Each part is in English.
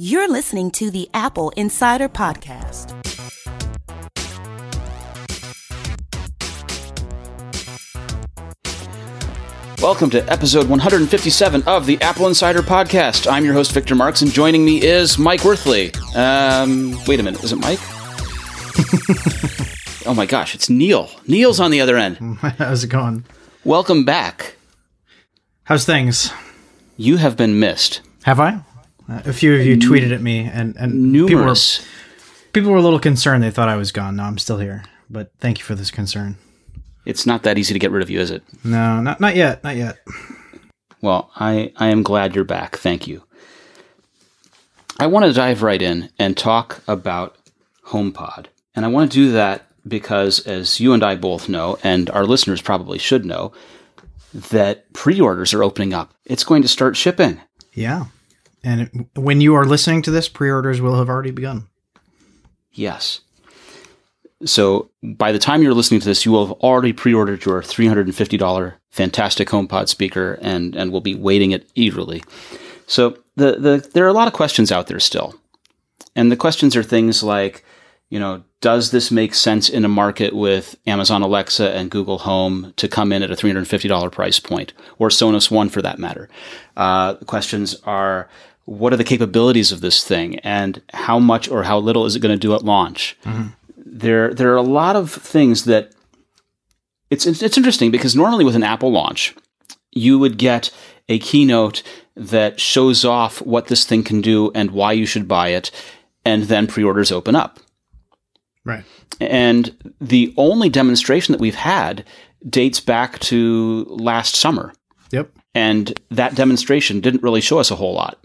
You're listening to the AppleInsider Podcast. Welcome to episode 157 of the AppleInsider Podcast. I'm your host, Victor Marks, and joining me is Mike Wuerthele. Um, wait a minute, is it Mike? oh my gosh, it's Neil. Neil's on the other end. How's it going? Welcome back. How's things? You have been missed. Have I? Uh, a few of you tweeted at me, and and Numerous. People were, people were a little concerned. They thought I was gone. No, I'm still here. But thank you for this concern. It's not that easy to get rid of you, is it? No, not not yet. Not yet. Well, I, I am glad you're back. Thank you. I want to dive right in and talk about HomePod. And I want to do that because, as you and I both know, and our listeners probably should know, that pre orders are opening up. It's going to start shipping. Yeah. And it, when you are listening to this, pre orders will have already begun. Yes. So by the time you're listening to this, you will have already pre-ordered your $350 fantastic HomePod speaker and, and will be waiting it eagerly. So the, the, there are a lot of questions out there still. And the questions are things like, you know, does this make sense in a market with Amazon Alexa and Google Home to come in at a $350 price point, or Sonos One for that matter? Uh, the questions are, what are the capabilities of this thing, and how much or how little is it going to do at launch? Mm-hmm there there are a lot of things that it's it's interesting because normally with an Apple launch, you would get a keynote that shows off what this thing can do and why you should buy it, and then pre-orders open up. Right. And the only demonstration that we've had dates back to last summer. Yep. And that demonstration didn't really show us a whole lot.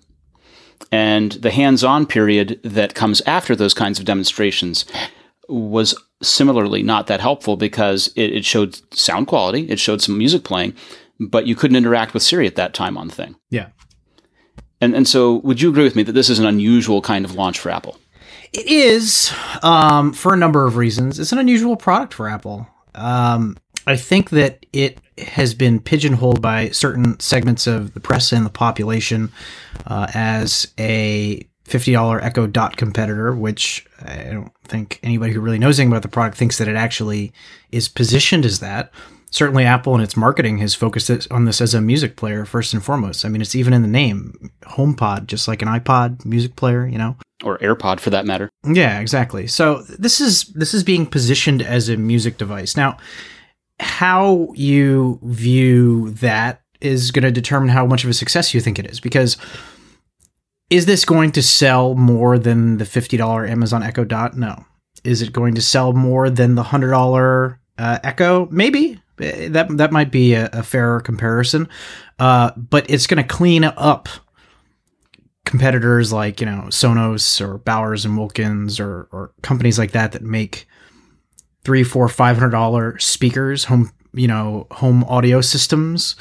And the hands on period that comes after those kinds of demonstrations was similarly not that helpful because it, it, showed sound quality, it showed some music playing, but you couldn't interact with Siri at that time on the thing. Yeah. And and so, would you agree with me that this is an unusual kind of launch for Apple? It is um, for a number of reasons. It's an unusual product for Apple. Um, I think that it has been pigeonholed by certain segments of the press and the population uh, as a $50 Echo Dot competitor, which I don't think anybody who really knows anything about the product thinks that it actually is positioned as that. Certainly, Apple and its marketing has focused on this as a music player first and foremost. I mean, it's even in the name, HomePod, just like an iPod music player, you know, or AirPod for that matter. Yeah, exactly. So this is this is being positioned as a music device. Now, how you view that is going to determine how much of a success you think it is, because is this going to sell more than the $50 Amazon Echo Dot? No. Is it going to sell more than the $100 uh, Echo? Maybe. Eh, that that might be a, a fairer comparison. Uh, but it's going to clean up competitors like, you know, Sonos or Bowers and Wilkins or, or companies like that that make three, four, five hundred dollar speakers, home, you know, home audio systems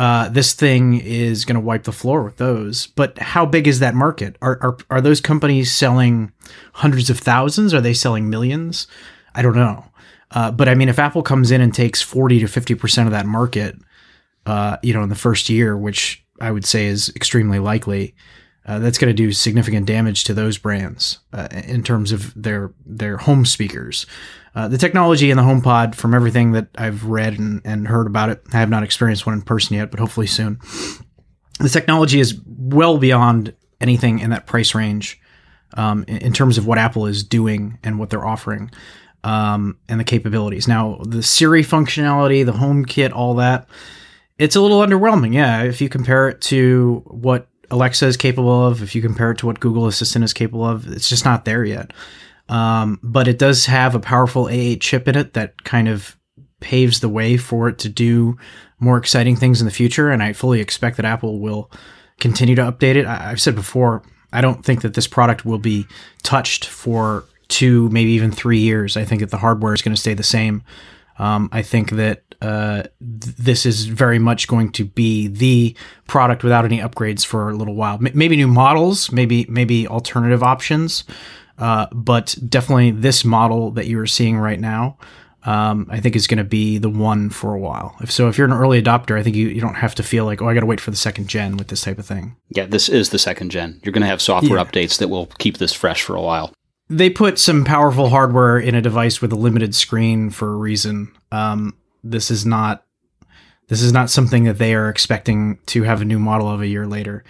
uh, this thing is going to wipe the floor with those. But how big is that market? Are, are are those companies selling hundreds of thousands? Are they selling millions? I don't know. Uh, but I mean, if Apple comes in and takes forty to fifty percent of that market, uh, you know, in the first year, which I would say is extremely likely, uh, that's going to do significant damage to those brands uh, in terms of their their home speakers. Uh, the technology in the HomePod, from everything that I've read and, and heard about it, I have not experienced one in person yet, but hopefully soon. The technology is well beyond anything in that price range um, in, in, terms of what Apple is doing and what they're offering um, and the capabilities. Now, the Siri functionality, the HomeKit, all that, it's a little underwhelming. Yeah, if you compare it to what Alexa is capable of, if you compare it to what Google Assistant is capable of, it's just not there yet. Um, but it does have a powerful A8 chip in it that kind of paves the way for it to do more exciting things in the future. And I fully expect that Apple will continue to update it. I- I've said before, I don't think that this product will be touched for two, maybe even three years. I think that the hardware is going to stay the same. Um, I think that uh, th- this is very much going to be the product without any upgrades for a little while. M- maybe new models, maybe maybe alternative options, uh, but definitely this model that you are seeing right now um, I think is going to be the one for a while. If so, if you're an early adopter, I think you, you don't have to feel like, oh, I got to wait for the second gen with this type of thing. Yeah, this is the second gen. You're going to have software Yeah. updates that will keep this fresh for a while. They put some powerful hardware in a device with a limited screen for a reason. Um, this is not this is not something that they are expecting to have a new model of a year later.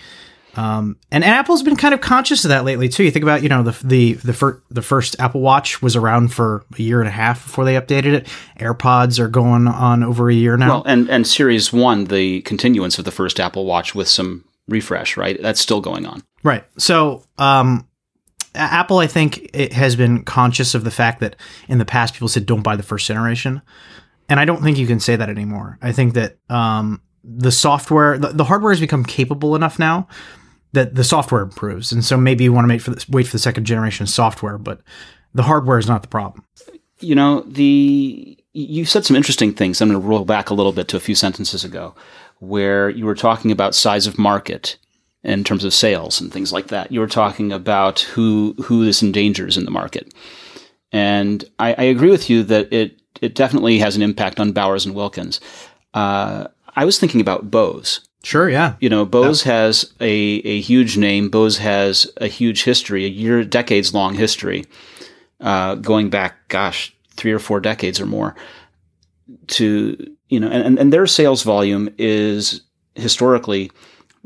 Um, and Apple's been kind of conscious of that lately too. You think about, you know, the the the, fir- the first Apple Watch was around for a year and a half before they updated it. AirPods are going on over a year now. Well, and and Series One, the continuance of the first Apple Watch with some refresh, right? That's still going on. Right. So, um, Apple, I think, it has been conscious of the fact that in the past people said don't buy the first generation, and I don't think you can say that anymore. I think that um, the software, the, the hardware has become capable enough now that the software improves, and so maybe you want to for the, wait for the second generation software, but the hardware is not the problem. You know, the you said some interesting things. I'm going to roll back a little bit to a few sentences ago, where you were talking about size of market in terms of sales and things like that. You were talking about who who this endangers in the market, and I, I agree with you that it it definitely has an impact on Bowers and Wilkins. Uh, I was thinking about Bose. Sure. Yeah. You know, Bose has a, a huge name. Bose has a huge history, a year, decades long history, uh, going back, gosh, three or four decades or more. To you know, and, and their sales volume is historically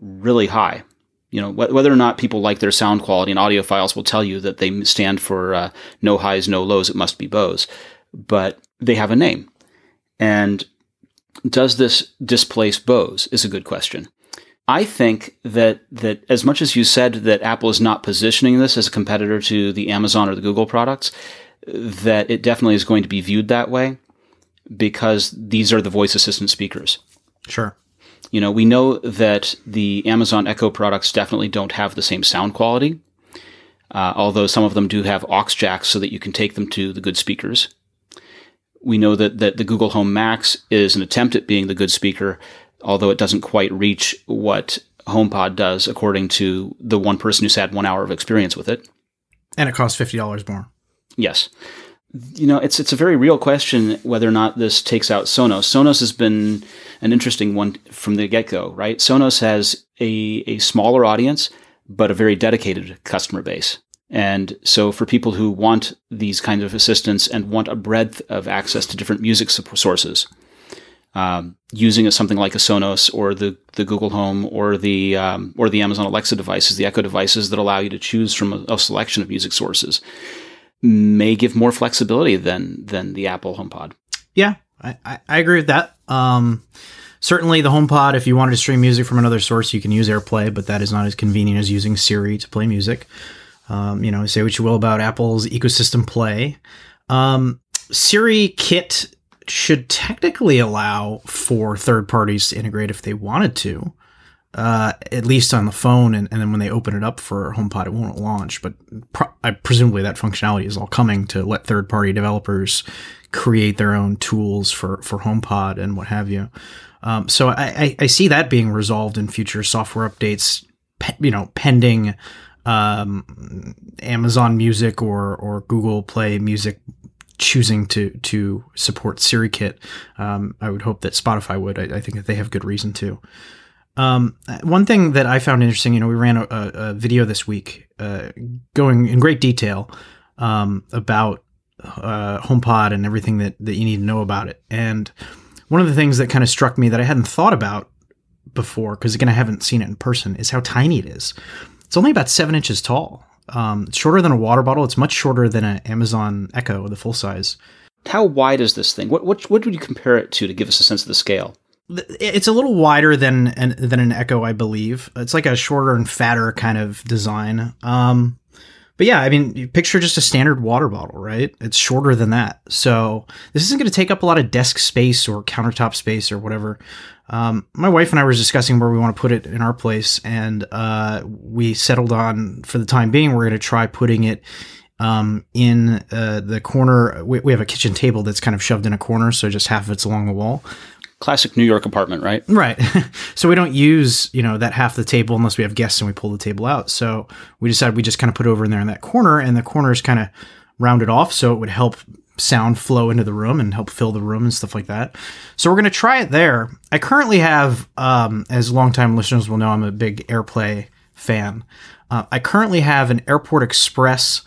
really high. You know, wh- whether or not people like their sound quality and audiophiles will tell you that they stand for uh, no highs, no lows. It must be Bose, but they have a name, and does this displace Bose is a good question. I think that that as much as you said that Apple is not positioning this as a competitor to the Amazon or the Google products, that it definitely is going to be viewed that way because these are the voice assistant speakers. Sure. You know, we know that the Amazon Echo products definitely don't have the same sound quality, uh, although some of them do have aux jacks so that you can take them to the good speakers. We know that, that the Google Home Max is an attempt at being the good speaker, although it doesn't quite reach what HomePod does, according to the one person who's had one hour of experience with it. And it costs fifty dollars more. Yes. You know, it's it's a very real question whether or not this takes out Sonos. Sonos has been an interesting one from the get go, right? Sonos has a, a smaller audience, but a very dedicated customer base. And so for people who want these kinds of assistants and want a breadth of access to different music sources, um, using a, something like a Sonos or the, the Google Home or the um, or the Amazon Alexa devices, the Echo devices that allow you to choose from a, a selection of music sources, may give more flexibility than than the Apple HomePod. Yeah, I, I, agree with that. Um, certainly, the HomePod, if you wanted to stream music from another source, you can use AirPlay, but that is not as convenient as using Siri to play music. Um, you know, say what you will about Apple's ecosystem play. Um, SiriKit should technically allow for third parties to integrate if they wanted to, uh, at least on the phone. And, and then when they open it up for HomePod, it won't launch. But I, presumably that functionality is all coming to let third party developers create their own tools for, for HomePod and what have you. Um, so I, I, I see that being resolved in future software updates, pe- you know, pending um, Amazon Music or or Google Play Music choosing to to support SiriKit. Um, I would hope that Spotify would. I, I think that they have good reason to. Um, one thing that I found interesting, you know, we ran a, a, video this week uh, going in great detail um, about uh, HomePod and everything that, that you need to know about it. And one of the things that kind of struck me that I hadn't thought about before, because again, I haven't seen it in person, is how tiny it is. It's only about seven inches tall. Um, it's shorter than a water bottle. It's much shorter than an Amazon Echo, the full size. How wide is this thing? What what what would you compare it to to give us a sense of the scale? It's a little wider than an, than an Echo, I believe. It's like a shorter and fatter kind of design. Um, but yeah, I mean, picture just a standard water bottle, right? It's shorter than that. So this isn't going to take up a lot of desk space or countertop space or whatever. Um, my wife and I were discussing where we want to put it in our place, and uh, we settled on, for the time being, we're going to try putting it um, in uh, the corner. We, we have a kitchen table that's kind of shoved in a corner, so just half of it's along the wall. Classic New York apartment, right? Right. so we don't use, you know, that half the table unless we have guests and we pull the table out. So we decided we just kind of put it over in there in that corner and the corner is kind of rounded off so it would help sound flow into the room and help fill the room and stuff like that. So we're going to try it there. I currently have, um, as longtime listeners will know, I'm a big AirPlay fan. Uh, I currently have an Airport Express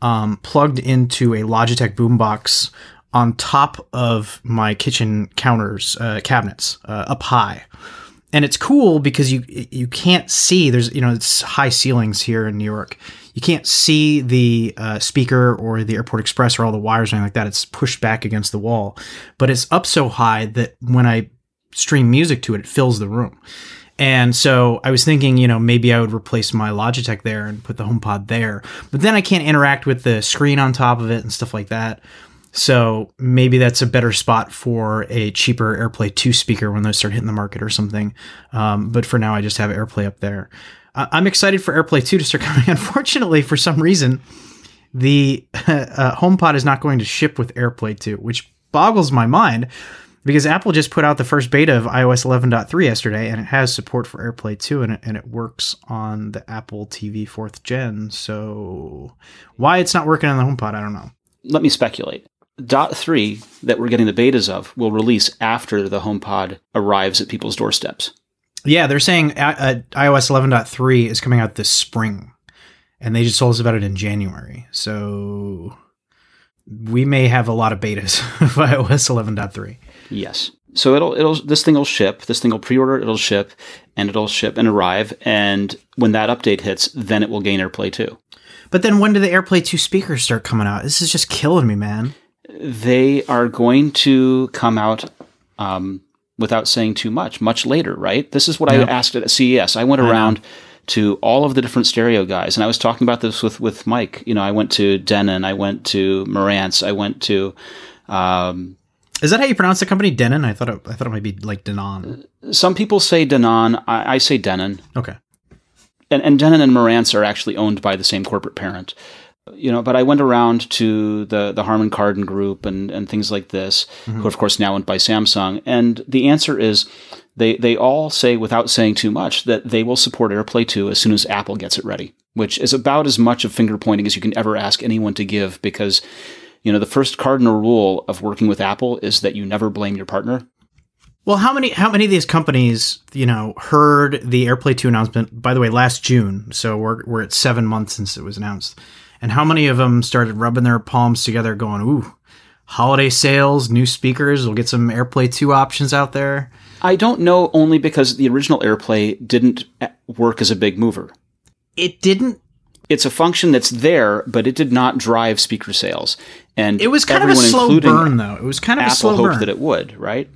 um, plugged into a Logitech boombox on top of my kitchen counters uh, cabinets uh, up high and it's cool because you you can't see there's you know it's high ceilings here in New York. You can't see the uh, speaker or the Airport Express or all the wires or anything like that. It's pushed back against the wall, but it's up so high that when I stream music to it, it fills the room. And so I was thinking, you know, maybe I would replace my Logitech there and put the HomePod there. But then I can't interact with the screen on top of it and stuff like that. So maybe that's a better spot for a cheaper AirPlay 2 speaker when those start hitting the market or something. Um, but for now, I just have AirPlay up there. I'm excited for AirPlay 2 to start coming. Unfortunately, for some reason, the uh, HomePod is not going to ship with AirPlay 2, which boggles my mind because Apple just put out the first beta of iOS 11.3 yesterday and it has support for AirPlay 2 and it, and it works on the Apple TV 4th gen. So why it's not working on the HomePod, I don't know. Let me speculate. Dot 3 that we're getting the betas of will release after the HomePod arrives at people's doorsteps. Yeah, they're saying uh, uh, iOS 11.3 is coming out this spring, and they just told us about it in January. So we may have a lot of betas of iOS 11.3. Yes. So it'll it'll this thing will ship. This thing will pre-order. It'll ship, and it'll ship and arrive. And when that update hits, then it will gain AirPlay 2. But then when do the AirPlay 2 speakers start coming out? This is just killing me, man they are going to come out um, without saying too much, much later, right? This is what I asked at CES. I went around to all of the different stereo guys, and I was talking about this with, with Mike. You know, I went to Denon, I went to Marantz, I went to. Um, is that how you pronounce the company, Denon? I thought it, I thought it might be like Denon. Some people say Denon. I, I say Denon. Okay. And, and Denon and Marantz are actually owned by the same corporate parent you know, but I went around to the the Harman Kardon group and and things like this, mm-hmm. who of course now owned by Samsung. And the answer is they they all say without saying too much that they will support AirPlay 2 as soon as Apple gets it ready, which is about as much of finger pointing as you can ever ask anyone to give because you know, the first cardinal rule of working with Apple is that you never blame your partner. Well, how many how many of these companies, you know, heard the AirPlay 2 announcement by the way last June, so we're we're at 7 months since it was announced and how many of them started rubbing their palms together, going, "Ooh, holiday sales, new speakers. We'll get some AirPlay two options out there." I don't know, only because the original AirPlay didn't eh, work as a big mover. It didn't. It's a function that's there, but it did not drive speaker sales. And it was kind of a slow burn, though. It was kind of Apple a slow hoped burn. that it would, right?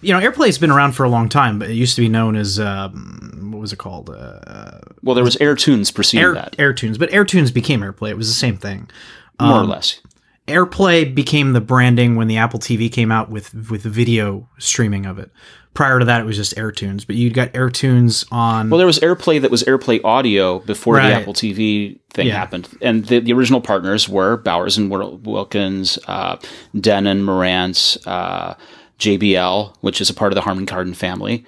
You know, AirPlay's been around for a long time, but it used to be known as um, what was it called? Uh, well, there was AirTunes preceding Air, that. AirTunes, but AirTunes became AirPlay. It was the same thing, more um, or less. AirPlay became the branding when the Apple TV came out with with the video streaming of it. Prior to that, it was just AirTunes, but you got AirTunes on. Well, there was AirPlay that was AirPlay audio before right. the Apple TV thing yeah. happened, and the, the, original partners were Bowers and Wilkins, uh, Denon, Marantz. Uh, JBL, which is a part of the Harman Kardon family.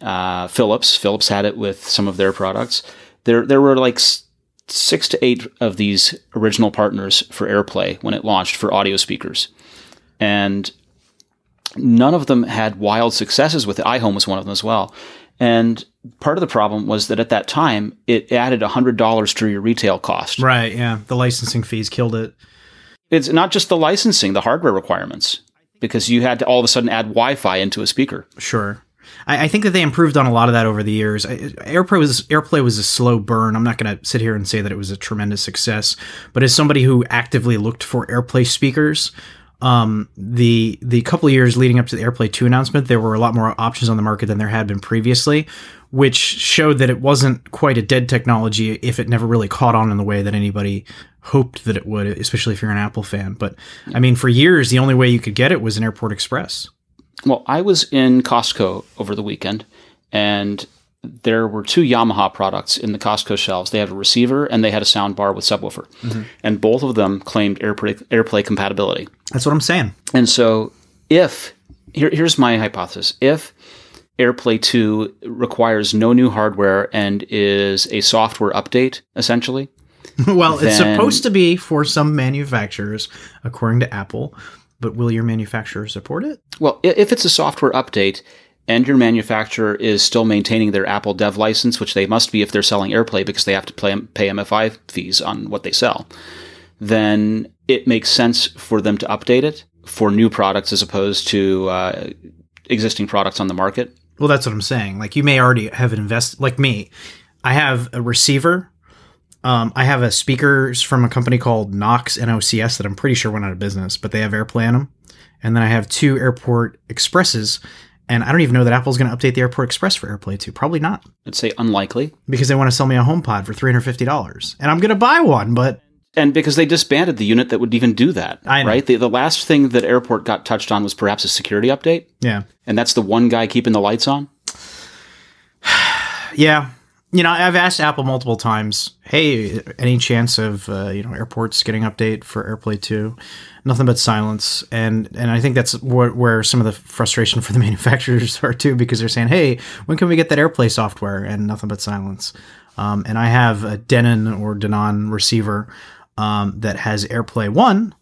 Uh, Philips, Philips had it with some of their products. There, there were like six to eight of these original partners for AirPlay when it launched for audio speakers, and none of them had wild successes with it. iHome was one of them as well. And part of the problem was that at that time it added $100 to your retail cost. Right, yeah. The licensing fees killed it. It's not just the licensing, the hardware requirements because you had to all of a sudden add Wi-Fi into a speaker. Sure. I, think that they improved on a lot of that over the years. AirPlay was AirPlay was a slow burn. I'm not going to sit here and say that it was a tremendous success, but as somebody who actively looked for AirPlay speakers, um, the the couple of years leading up to the AirPlay 2 announcement, there were a lot more options on the market than there had been previously, which showed that it wasn't quite a dead technology if it never really caught on in the way that anybody hoped that it would, especially if you're an Apple fan. But I mean, for years, the only way you could get it was an Airport Express. Well, I was in Costco over the weekend, and there were two Yamaha products in the Costco shelves. They had a receiver and they had a sound bar with subwoofer, mm-hmm. and both of them claimed AirPlay, AirPlay compatibility. That's what I'm saying. And so, if here, here's my hypothesis: if AirPlay 2 requires no new hardware and is a software update, essentially, well, it's supposed to be for some manufacturers, according to Apple. But will your manufacturer support it? Well, if it's a software update and your manufacturer is still maintaining their Apple Dev license, which they must be if they're selling AirPlay because they have to play, pay MFI fees on what they sell, then it makes sense for them to update it for new products as opposed to uh, existing products on the market. Well, that's what I'm saying. Like you may already have invested. Like me, I have a receiver. Um, I have a speakers from a company called Knox NOCS that I'm pretty sure went out of business, but they have AirPlay on them. And then I have two Airport Expresses, and I don't even know that Apple's going to update the Airport Express for AirPlay 2. Probably not, I'd say unlikely. because they want to sell me a HomePod for $350, and I'm going to buy one. But And because they disbanded the unit that would even do that, right? The, the last thing that Airport got touched on was perhaps a security update, yeah, and that's the one guy keeping the lights on. yeah. You know, I've asked Apple multiple times, "Hey, any chance of uh, you know airports getting update for AirPlay 2?" Nothing but silence, and and I think that's where, where some of the frustration for the manufacturers are too, because they're saying, "Hey, when can we get that AirPlay software?" And nothing but silence. Um, and I have a Denon or Denon receiver um, that has AirPlay One.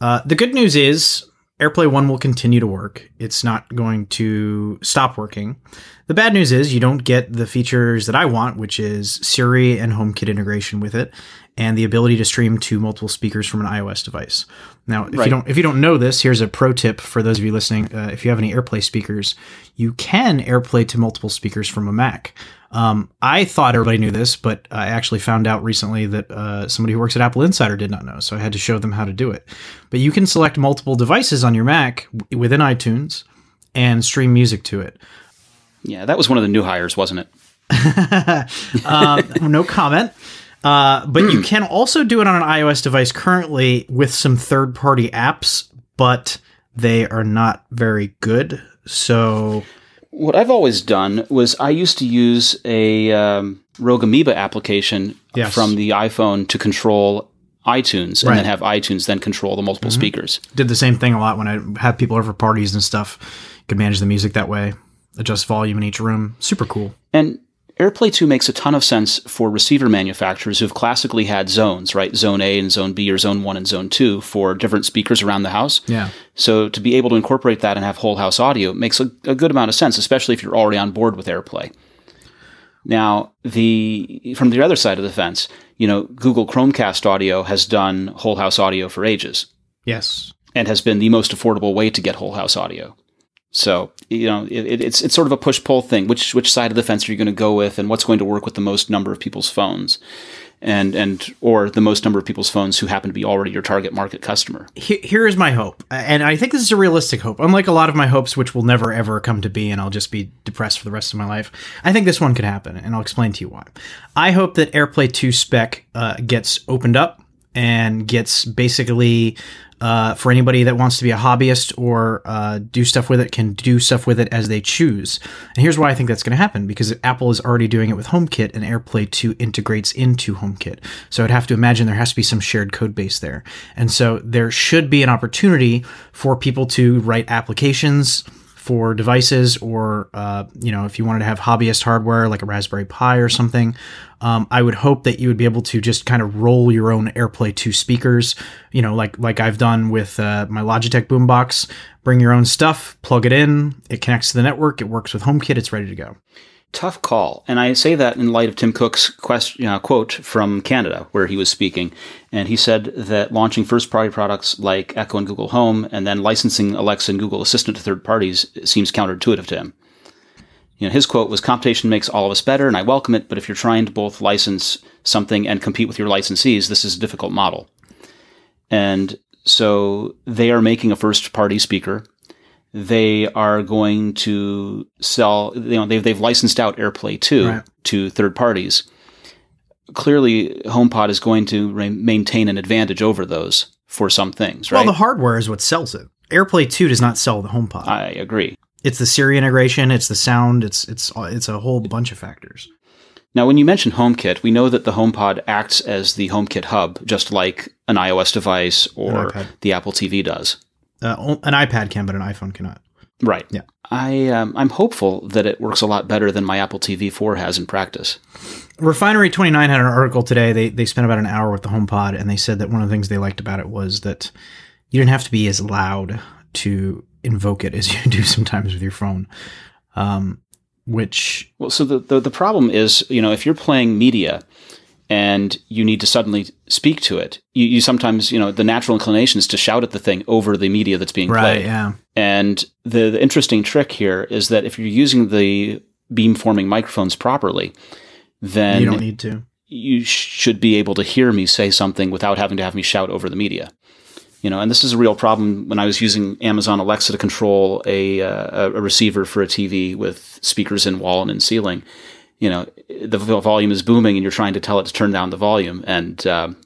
Uh, the good news is AirPlay 1 will continue to work. It's not going to stop working. The bad news is you don't get the features that I want, which is Siri and HomeKit integration with it and the ability to stream to multiple speakers from an iOS device. Now, if Right. you don't if you don't know this, here's a pro tip for those of you listening. Uh, if you have any AirPlay speakers, you can AirPlay to multiple speakers from a Mac. Um, I thought everybody knew this, but I actually found out recently that uh, somebody who works at AppleInsider did not know. So I had to show them how to do it. But you can select multiple devices on your Mac w- within iTunes and stream music to it. Yeah, that was one of the new hires, wasn't it? Um, no comment. Uh, but you can also do it on an iOS device currently with some third party apps, but they are not very good. So, What I've always done was I used to use a um, Rogue Amoeba application Yes. from the iPhone to control iTunes, and Right. Mm-hmm. then have iTunes then control the multiple speakers. did the same thing a lot when I have people over parties and stuff. Could manage the music that way, adjust volume in each room. Super cool. And AirPlay 2 makes a ton of sense for receiver manufacturers who've classically had zones, right? Zone A and Zone B, or Zone 1 and Zone 2 for different speakers around the house. Yeah. So to be able to incorporate that and have whole house audio makes a, a good amount of sense, especially if you're already on board with AirPlay. Now, the from the other side of the fence, you know, Google Chromecast audio has done whole house audio for ages Yes. and has been the most affordable way to get whole house audio. So you know, it, it- it's it's sort of a push pull thing. Which which side of the fence are you going to go with, and what's going to work with the most number of people's phones, and and or the most number of people's phones who happen to be already your target market customer. Here is my hope, and I think this is a realistic hope. Unlike a lot of my hopes, which will never ever come to be, and I'll just be depressed for the rest of my life. I think this one could happen, and I'll explain to you why. I hope that AirPlay 2 spec uh, gets opened up and gets basically uh, for anybody that wants to be a hobbyist or uh, do stuff with it can do stuff with it as they choose. And here's why I think that's going to happen because Apple is already doing it with HomeKit, and AirPlay 2 integrates into HomeKit. So I'd have to imagine there has to be some shared code base there. And so there should be an opportunity for people to write applications for devices or uh, you know if you wanted to have hobbyist hardware like a raspberry pi or something um, i would hope that you would be able to just kind of roll your own airplay 2 speakers. You know like like i've done with uh, my logitech boombox. Bring your own stuff plug it in it connects to the network it works with homekit it's ready to go Tough call, and I say that in light of Tim Cook's quote from Canada, where he was speaking, and he said that launching first-party products like Echo and Google Home, and then licensing Alexa and Google Assistant to third parties seems counterintuitive to him. You know, his quote was, "Competition makes all of us better, and I welcome it. But if you're trying to both license something and compete with your licensees, this is a difficult model." And so they are making a first-party speaker they are going to sell you know they've, they've licensed out airplay 2 Right. to third parties. Clearly homepod is going to re- maintain an advantage over those for some things right? well the hardware is what sells it. Airplay 2 does not sell the homepod. I agree. It's the siri integration it's the sound it's it's it's a whole bunch of factors. Now when you mention homekit we know that the homepod acts as the homekit hub just like an ios device or the apple tv does uh, an ipad can but an iphone cannot Right. Yeah. I um, I'm hopeful that it works a lot better than my Apple TV 4 has in practice. Refinery 29 had an article today. They, they spent about an hour with the HomePod, and they said that one of the things they liked about it was that you didn't have to be as loud to invoke it as you do sometimes with your phone. Um, which Well, so the, the the problem is, you know, if you're playing media and you need to suddenly speak to it, you, you sometimes, you know, the natural inclination is to shout at the thing over the media that's being right, played. yeah, And the, the interesting trick here is that if you're using the beamforming microphones properly, then you don't need to. you should be able to hear me say something without having to have me shout over the media. You know, and this is a real problem when I was using Amazon Alexa to control a uh, a receiver for a TV with speakers in wall and in ceiling. You know, the volume is booming, and you're trying to tell it to turn down the volume, and um,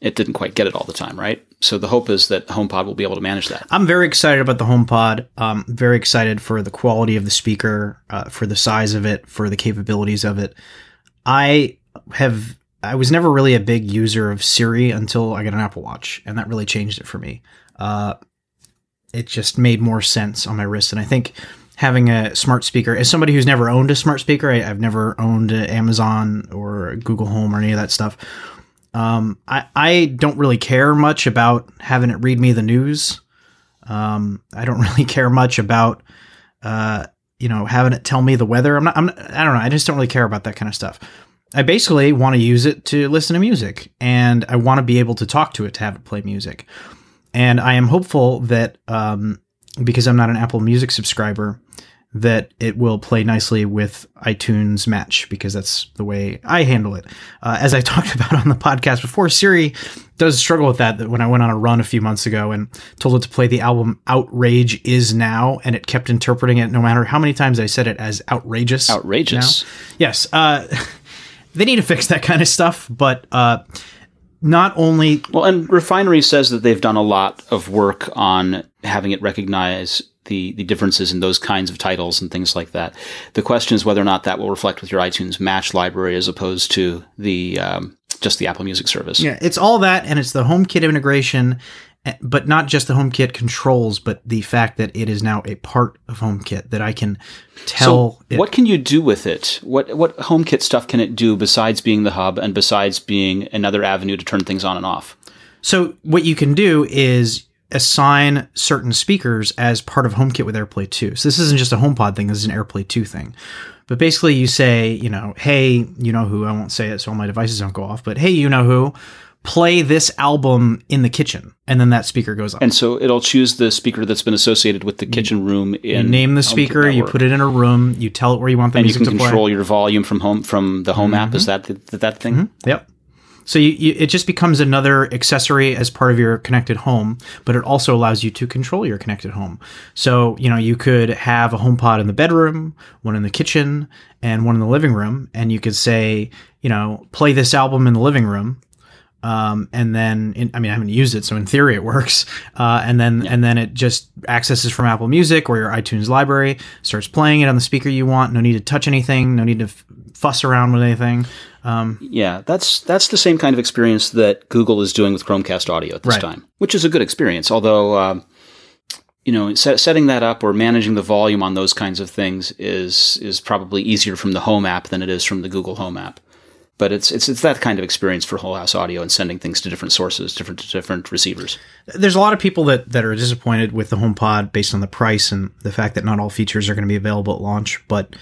it didn't quite get it all the time, right? So the hope is that HomePod will be able to manage that. I'm very excited about the HomePod. Um, very excited for the quality of the speaker, uh, for the size of it, for the capabilities of it. I have I was never really a big user of Siri until I got an Apple Watch, and that really changed it for me. Uh, it just made more sense on my wrist, and I think having a smart speaker, as somebody who's never owned a smart speaker, I, I've never owned Amazon or Google Home or any of that stuff. Um, I, I don't really care much about having it read me the news. Um, I don't really care much about, uh, you know, having it tell me the weather. I'm not, I'm not, I don't know. I just don't really care about that kind of stuff. I basically want to use it to listen to music and I want to be able to talk to it to have it play music. And I am hopeful that, um, because I'm not an Apple Music subscriber, that it will play nicely with iTunes Match because that's the way I handle it. Uh, as I talked about on the podcast before, Siri does struggle with that. That when I went on a run a few months ago and told it to play the album "Outrage Is Now," and it kept interpreting it no matter how many times I said it as outrageous. Outrageous. now. Yes, uh, they need to fix that kind of stuff. But uh, not only Well, and Refinery says that they've done a lot of work on having it recognize the, the differences in those kinds of titles and things like that. The question is whether or not that will reflect with your iTunes Match library as opposed to the um, just the Apple Music service. Yeah, it's all that, and it's the HomeKit integration, but not just the HomeKit controls, but the fact that it is now a part of HomeKit that I can tell. So, it, what can you do with it? What what HomeKit stuff can it do besides being the hub and besides being another avenue to turn things on and off? So what you can do is assign certain speakers as part of HomeKit with AirPlay 2. So this isn't just a HomePod thing, this is an AirPlay 2 thing. But basically you say, you know, hey, you know who, I won't say it so all my devices don't go off, but hey, you know who, play this album in the kitchen. And then that speaker goes on. And so it'll choose the speaker that's been associated with the kitchen room in you name the speaker, you put it in a room, you tell it where you want the and you can to play. control your volume from home from the home app. Mm-hmm. Is that the, that thing? Mm-hmm. Yep. So you, you, it just becomes another accessory as part of your connected home, but it also allows you to control your connected home. So, you know, you could have a home pod in the bedroom, one in the kitchen, and one in the living room, and you could say, you know, play this album in the living room. Um, and then, in, I mean, I haven't used it, so in theory it works. Uh, and then, and then it just accesses from Apple Music or your iTunes library, starts playing it on the speaker you want. No need to touch anything. No need to f- fuss around with anything. Um, Yeah, that's that's the same kind of experience that Google is doing with Chromecast Audio at this Right. time, which is a good experience. Although, um, you know, set, setting that up or managing the volume on those kinds of things is is probably easier from the Home app than it is from the Google Home app. But it's it's it's that kind of experience for whole house audio and sending things to different sources, different different receivers. there's a lot of people that, that are disappointed with the HomePod based on the price and the fact that not all features are going to be available at launch. But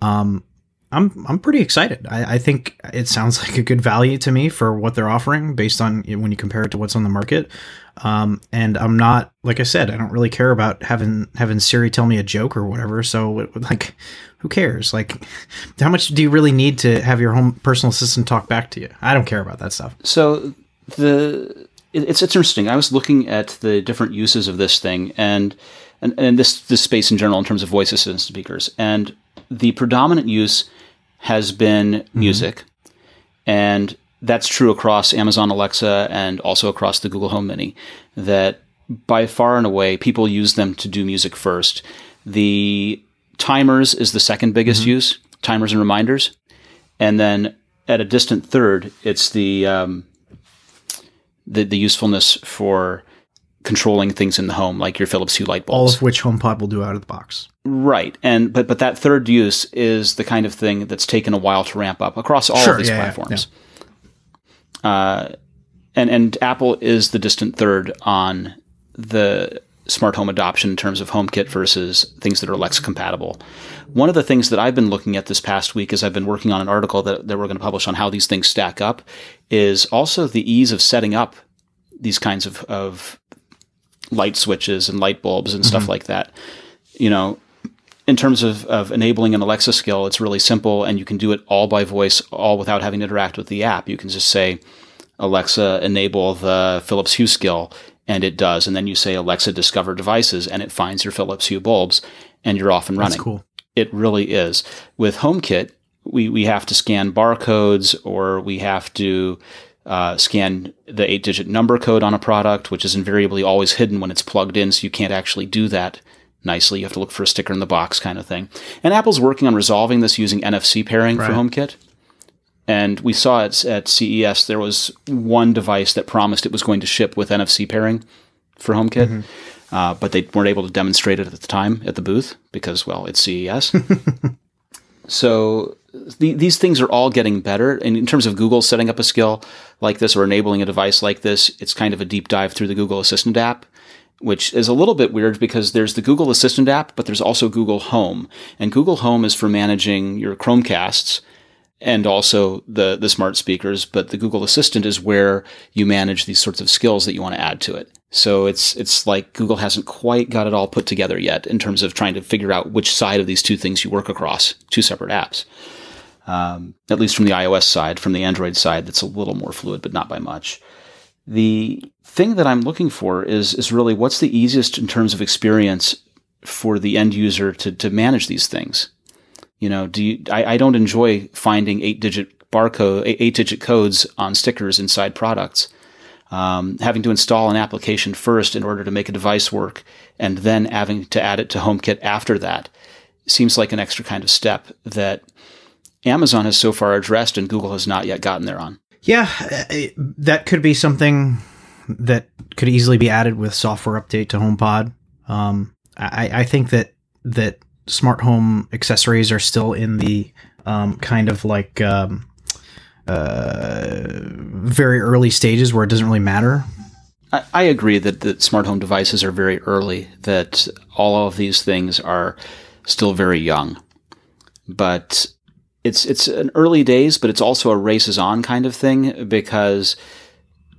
um, I'm I'm pretty excited. I, I think it sounds like a good value to me for what they're offering based on when you compare it to what's on the market. Um, and I'm not like I said, I don't really care about having having Siri tell me a joke or whatever. So it- like, who cares? Like, how much do you really need to have your home personal assistant talk back to you? I don't care about that stuff. So the it- it's it's interesting. I was looking at the different uses of this thing and and, and this this space in general in terms of voice assistant speakers, and the predominant use has been music, and that's true across Amazon Alexa and also across the Google Home Mini. That by far and away, people use them to do music first. The timers is the second biggest use, timers and reminders, and then at a distant third, it's the um, the, the usefulness for controlling things in the home, like your Philips Hue light All bulbs. of which HomePod will do out of the box. right, and but but that third use is the kind of thing that's taken a while to ramp up across all Sure, of these yeah, yeah, platforms. Uh, and and Apple is the distant third on the smart home adoption in terms of HomeKit versus things that are Alexa compatible. One of the things that I've been looking at this past week as I've been working on an article that, that we're going to publish on how these things stack up is also the ease of setting up these kinds of, of light switches and light bulbs and stuff like that. You know, in terms of, of enabling an Alexa skill, it's really simple and you can do it all by voice, all without having to interact with the app. You can just say, Alexa, enable the Philips Hue skill, and it does. And then you say, Alexa, discover devices, and it finds your Philips Hue bulbs, and you're off and running. That's cool. It really is. With HomeKit, we, we have to scan barcodes or we have to uh, scan the eight digit number code on a product, which is invariably always hidden when it's plugged in, so you can't actually do that nicely. You have to look for a sticker in the box kind of thing. And Apple's working on resolving this using NFC pairing for Right. HomeKit. And we saw it at CES, there was one device that promised it was going to ship with NFC pairing for HomeKit. Uh, but they weren't able to demonstrate it at the time at the booth because, well, it's CES. so the, these things are all getting better. And in terms of Google setting up a skill like this or enabling a device like this, it's kind of a deep dive through the Google Assistant app, which is a little bit weird because there's the Google Assistant app, but there's also Google Home. And Google Home is for managing your Chromecasts and also the the smart speakers. But the Google Assistant is where you manage these sorts of skills that you want to add to it. So it's it's like Google hasn't quite got it all put together yet in terms of trying to figure out which side of these two things you work across, two separate apps. Um, at least from the iOS side, from the Android side, that's a little more fluid, but not by much. The thing that I'm looking for is is really what's the easiest in terms of experience for the end user to to manage these things. You know, do you, I, I don't enjoy finding eight digit barcode, eight digit codes on stickers inside products. Um, having to install an application first in order to make a device work, and then having to add it to HomeKit after that seems like an extra kind of step that Amazon has so far addressed and Google has not yet gotten there on. Yeah, uh, that could be something that could easily be added with software update to HomePod. Um, I, I think that that smart home accessories are still in the um, kind of like um, uh, very early stages where it doesn't really matter. I, I agree that the smart home devices are very early, that all of these things are still very young. But it's it's an early days, but it's also a races on kind of thing because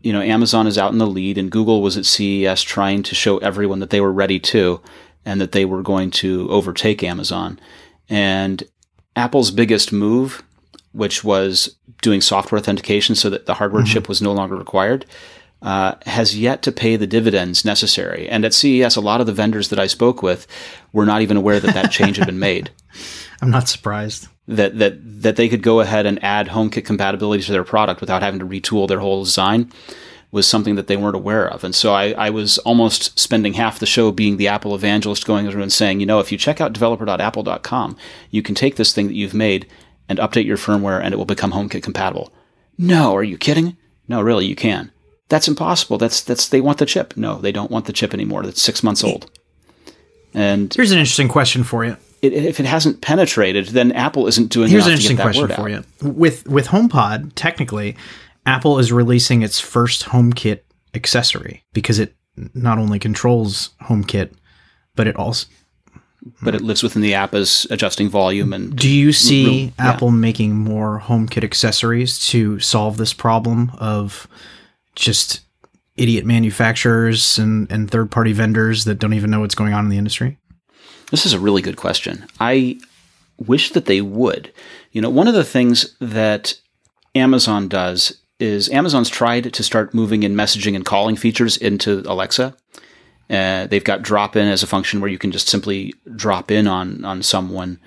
you know Amazon is out in the lead and Google was at CES trying to show everyone that they were ready to and that they were going to overtake Amazon. And Apple's biggest move, which was doing software authentication so that the hardware chip was no longer required, uh, has yet to pay the dividends necessary. And at CES, a lot of the vendors that I spoke with were not even aware that that change had been made. I'm not surprised. That that that they could go ahead and add HomeKit compatibility to their product without having to retool their whole design was something that they weren't aware of. And so I, I was almost spending half the show being the Apple evangelist going through and saying, you know, if you check out developer.apple.com, you can take this thing that you've made and update your firmware and it will become HomeKit compatible. No, are you kidding? No, really, you can. That's impossible. That's that's they want the chip. No, they don't want the chip anymore. That's six months old. And Here's an interesting question for you. It, if it hasn't penetrated, then Apple isn't doing Here's an interesting get that question for you. With with HomePod, technically, Apple is releasing its first HomeKit accessory because it not only controls HomeKit, but it also. But it lives within the app as adjusting volume and Do you see room, yeah. Apple making more HomeKit accessories to solve this problem of just idiot manufacturers and, and third party vendors that don't even know what's going on in the industry? This is a really good question. I wish that they would. You know, one of the things that Amazon does is Amazon's tried to start moving in messaging and calling features into Alexa. Uh, they've got drop in as a function where you can just simply drop in on on someone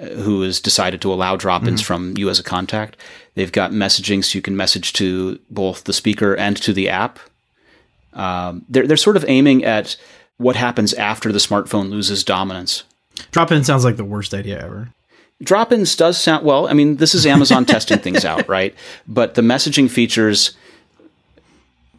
uh, who has decided to allow drop ins from you as a contact. They've got messaging so you can message to both the speaker and to the app. Um, they're they're sort of aiming at what happens after the smartphone loses dominance. Drop in sounds like the worst idea ever. Drop ins does sound well. I mean, this is Amazon testing things out, right? But the messaging features,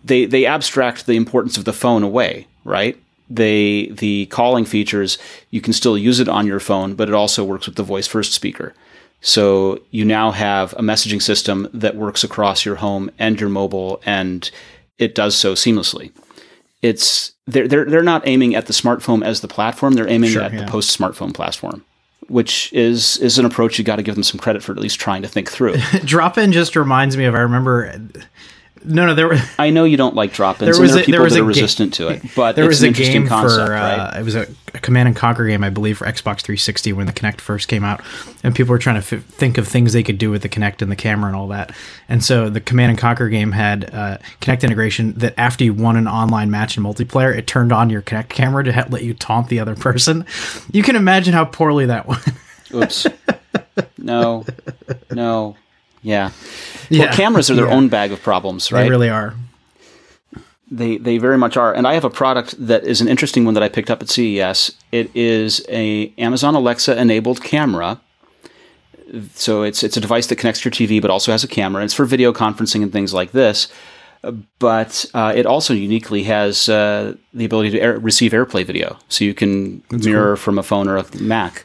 they they abstract the importance of the phone away, right? They the calling features you can still use it on your phone, but it also works with the voice first speaker. So you now have a messaging system that works across your home and your mobile, and it does so seamlessly. It's they're they're they're not aiming at the smartphone as the platform; they're aiming Sure, at yeah. the post smartphone platform, which is is an approach you got to give them some credit for at least trying to think through. Drop in just reminds me of I remember. No, no, there were I know you don't like drop-ins, There and was there are people was that a are ga- resistant to it, but there was an a interesting game concept, for right? uh, it was a, a Command and Conquer game, I believe, for Xbox 360 when the Kinect first came out, and people were trying to f- think of things they could do with the Kinect and the camera and all that. And so the Command and Conquer game had uh, Kinect integration that after you won an online match in multiplayer, it turned on your Kinect camera to ha- let you taunt the other person. You can imagine how poorly that went. Oops. no. No. Yeah. Yeah. Well, cameras are their Yeah. own bag of problems, right? They really are. They they very much are. And I have a product that is an interesting one that I picked up at CES. It is a Amazon Alexa enabled camera. So it's it's a device that connects to your TV, but also has a camera. It's for video conferencing and things like this. But uh, it also uniquely has uh, the ability to air, receive AirPlay video, so you can mirror from a phone or a Mac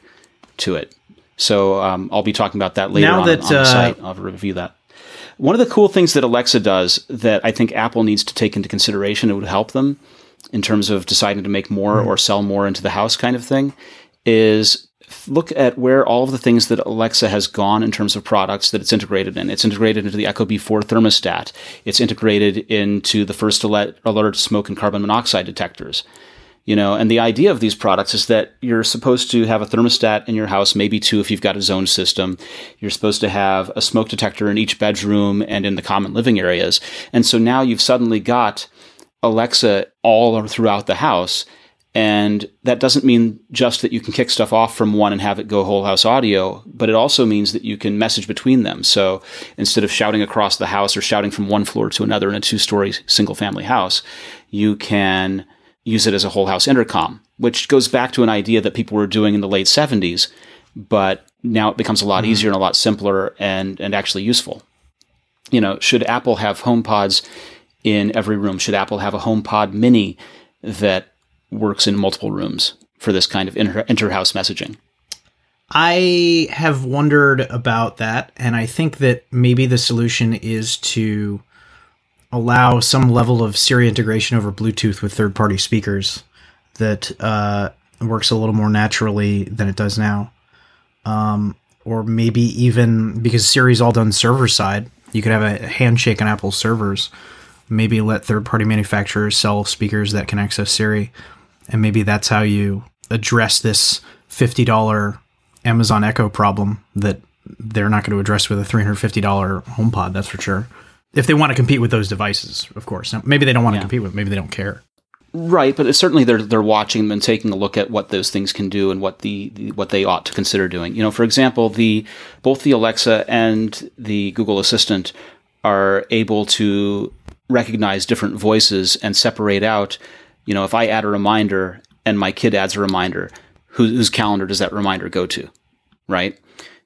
to it. So um, I'll be talking about that later Now on, that, on the uh, site. I'll review that. One of the cool things that Alexa does that I think Apple needs to take into consideration, it would help them in terms of deciding to make more or sell more into the house kind of thing, is look at where all of the things that Alexa has gone in terms of products that it's integrated in. It's integrated into the ecobee4 thermostat. It's integrated into the first alert, alert smoke and carbon monoxide detectors you know and the idea of these products is that you're supposed to have a thermostat in your house maybe two if you've got a zone system you're supposed to have a smoke detector in each bedroom and in the common living areas and so now you've suddenly got alexa all throughout the house and that doesn't mean just that you can kick stuff off from one and have it go whole house audio, but it also means that you can message between them. So instead of shouting across the house or shouting from one floor to another in a two story single family house, you can use it as a whole house intercom, which goes back to an idea that people were doing in the late 70s, but now it becomes a lot mm-hmm. easier and a lot simpler and, and actually useful. You know, should Apple have HomePods in every room? Should Apple have a HomePod mini that works in multiple rooms for this kind of inter- inter-house messaging? I have wondered about that, and I think that maybe the solution is to allow some level of Siri integration over Bluetooth with third party speakers that uh, works a little more naturally than it does now. Um, or maybe even because Siri's all done server side, you could have a handshake on Apple servers. Maybe let third party manufacturers sell speakers that can access Siri. And maybe that's how you address this $50 Amazon Echo problem that they're not going to address with a $350 HomePod, that's for sure. If they want to compete with those devices, of course. Now, maybe they don't want to compete with, maybe they don't care. Right, but certainly they're they're watching them and taking a look at what those things can do and what the, the what they ought to consider doing. You know, for example, the both the Alexa and the Google Assistant are able to recognize different voices and separate out. You know, if I add a reminder and my kid adds a reminder, who, whose calendar does that reminder go to? Right,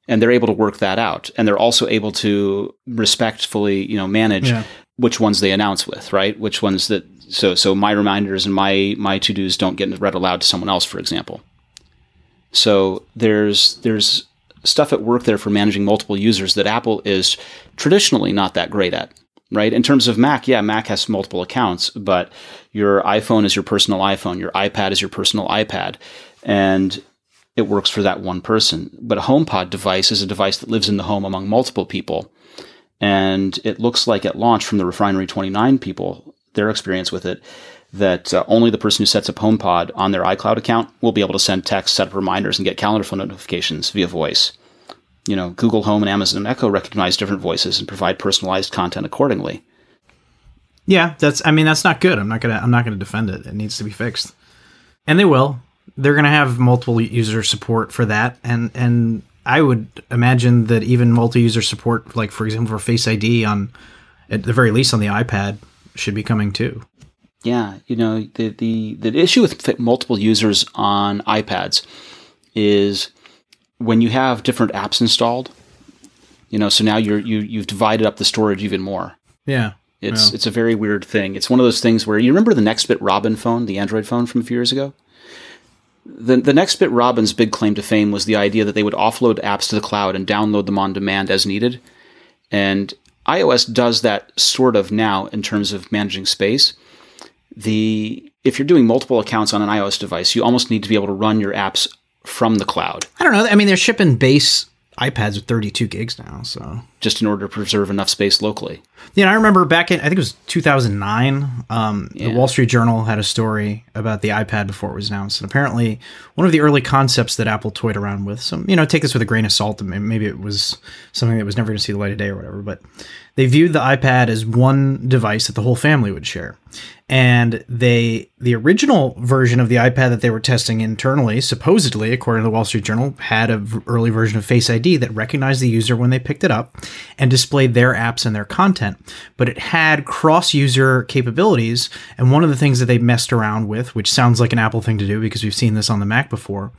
and they're able to work that out, and they're also able to respectfully, you know, manage Yeah. which ones they announce with, right? Which ones that so so my reminders and my my to dos don't get read aloud to someone else, for example. So there's there's stuff at work there for managing multiple users that Apple is traditionally not that great at, right? In terms of Mac, yeah, Mac has multiple accounts, but your iPhone is your personal iPhone, your iPad is your personal iPad, and it works for that one person. But a HomePod device is a device that lives in the home among multiple people. And it looks like at launch from the Refinery 29 people, their experience with it, that uh, only the person who sets up HomePod on their iCloud account will be able to send text, set up reminders, and get calendar phone notifications via voice. You know, Google Home and Amazon Echo recognize different voices and provide personalized content accordingly. Yeah, that's. I mean, that's not good. I'm not gonna. I'm not gonna defend it. It needs to be fixed, and they will. They're gonna have multiple user support for that, and and I would imagine that even multi-user support, like for example, for Face ID on, at the very least on the iPad, should be coming too. Yeah, you know the the the issue with multiple users on iPads is when you have different apps installed. You know, so now you're you you've divided up the storage even more. Yeah. It's Yeah. it's a very weird thing. It's one of those things where you remember the Nextbit Robin phone, the Android phone from a few years ago. The the Nextbit Robin's big claim to fame was the idea that they would offload apps to the cloud and download them on demand as needed. And iOS does that sort of now in terms of managing space. The if you're doing multiple accounts on an iOS device, you almost need to be able to run your apps from the cloud I don't know. I mean, they're shipping base iPads with 32 gigs now, so just in order to preserve enough space locally. Yeah, I remember back in I think it was 2009. Um, The Wall Street Journal had a story about the iPad before it was announced, and apparently one of the early concepts that Apple toyed around with. So you know, take this with a grain of salt. and Maybe it was something that was never going to see the light of day or whatever. But they viewed the iPad as one device that the whole family would share. And they, the original version of the iPad that they were testing internally, supposedly, according to the Wall Street Journal, had a v- early version of Face ID that recognized the user when they picked it up and displayed their apps and their content. But it had cross-user capabilities, and one of the things that they messed around with, which sounds like an Apple thing to do because we've seen this on the Mac before,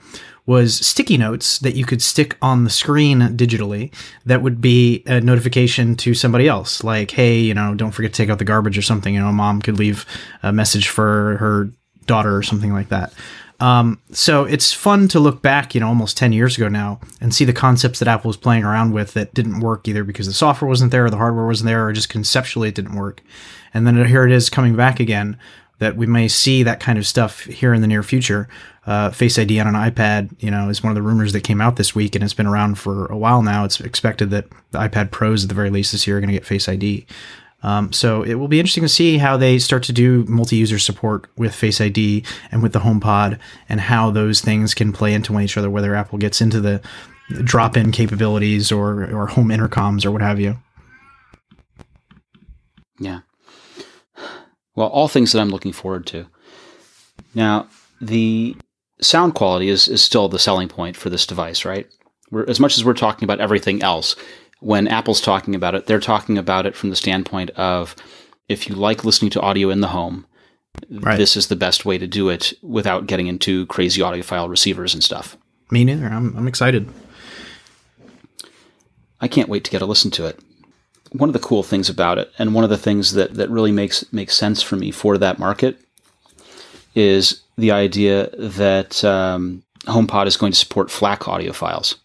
was sticky notes that you could stick on the screen digitally that would be a notification to somebody else. Like hey you know don't forget to take out the garbage or something. You know mom could leave a message for her daughter or something like that um, so it's fun to look back you know almost 10 years ago now and see the concepts that apple was playing around with that didn't work either because the software wasn't there or the hardware wasn't there or just conceptually it didn't work and then here it is coming back again that we may see that kind of stuff here in the near future. Uh, Face ID on an iPad, you know, is one of the rumors that came out this week, and it's been around for a while now. It's expected that the iPad Pros, at the very least, this year are going to get Face ID. Um, so it will be interesting to see how they start to do multi-user support with Face ID and with the HomePod, and how those things can play into each other. Whether Apple gets into the drop-in capabilities or or home intercoms or what have you. Yeah. Well, all things that I'm looking forward to. Now, the sound quality is, is still the selling point for this device, right? We're, as much as we're talking about everything else, when Apple's talking about it, they're talking about it from the standpoint of if you like listening to audio in the home, Right. this is the best way to do it without getting into crazy audiophile receivers and stuff. Me neither. I'm I'm excited. I can't wait to get a listen to it. One of the cool things about it, and one of the things that, that really makes makes sense for me for that market, is the idea that um, HomePod is going to support FLAC audio files.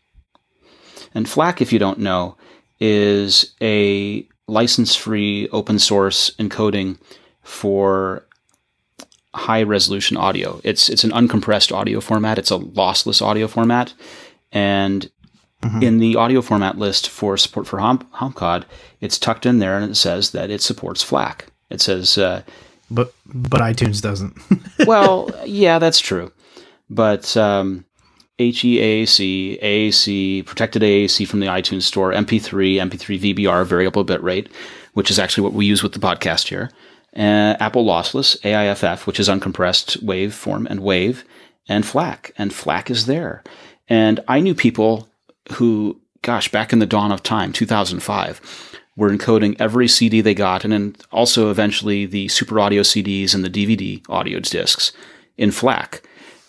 And FLAC, if you don't know, is a license-free open source encoding for high resolution audio. It's it's an uncompressed audio format. It's a lossless audio format, and in the audio format list for support for Home, HomePod, it's tucked in there and it says that it supports FLAC. It says, uh, But but iTunes doesn't. well, yeah, that's true, but um, HEAAC, AAC, protected AAC from the iTunes Store, MP3, MP3 VBR, variable bit rate, which is actually what we use with the podcast here. Uh, Apple Lossless, AIFF, which is uncompressed waveform and wave, and FLAC, and FLAC is there. And I knew people who, gosh, back in the dawn of time, 2005, were encoding every CD they got, and then also eventually the Super Audio CDs and the DVD audio discs in FLAC.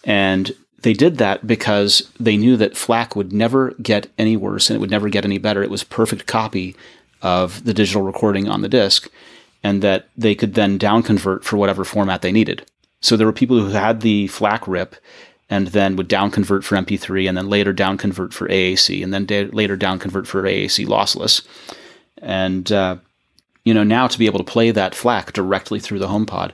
And they did that because they knew that FLAC would never get any worse and it would never get any better. It was perfect copy of the digital recording on the disc, and that they could then downconvert for whatever format they needed. So there were people who had the FLAC rip and then would downconvert for MP3 and then later downconvert for AAC and then da- later downconvert for AAC lossless. And, uh, you know, now to be able to play that FLAC directly through the HomePod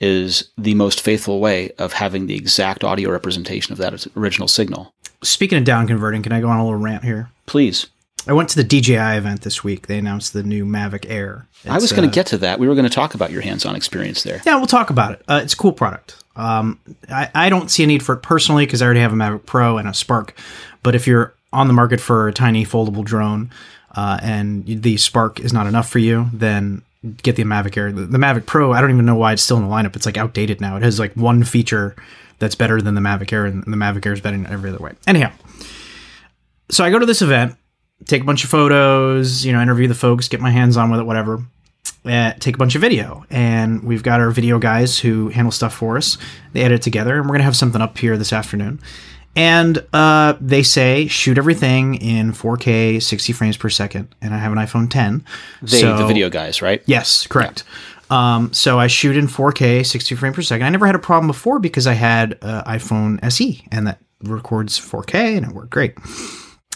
is the most faithful way of having the exact audio representation of that original signal. Speaking of down converting, can I go on a little rant here? Please. I went to the DJI event this week. They announced the new Mavic Air. I was It's, going uh, to get to that. We were going to talk about your hands on experience there. Yeah, we'll talk about it. Uh, it's a cool product. Um, I, I don't see a need for it personally because I already have a Mavic Pro and a Spark. But if you're on the market for a tiny foldable drone uh, and the Spark is not enough for you, then get the Mavic Air. The, the Mavic Pro, I don't even know why it's still in the lineup. It's like outdated now. It has like one feature that's better than the Mavic Air, and the Mavic Air is better in every other way. Anyhow, so I go to this event, take a bunch of photos, you know, interview the folks, get my hands on with it, whatever uh, take a bunch of video. And we've got our video guys who handle stuff for us. They edit it together, and we're to have something up here this afternoon. And uh, they say shoot everything in 4K, 60 frames per second. And I have an iPhone 10. They, so- the video guys, right? Yes, correct. Um, so I shoot in 4K, 60 frames per second. I never had a problem before because I had uh, iPhone SE, and that records 4K, and it worked great.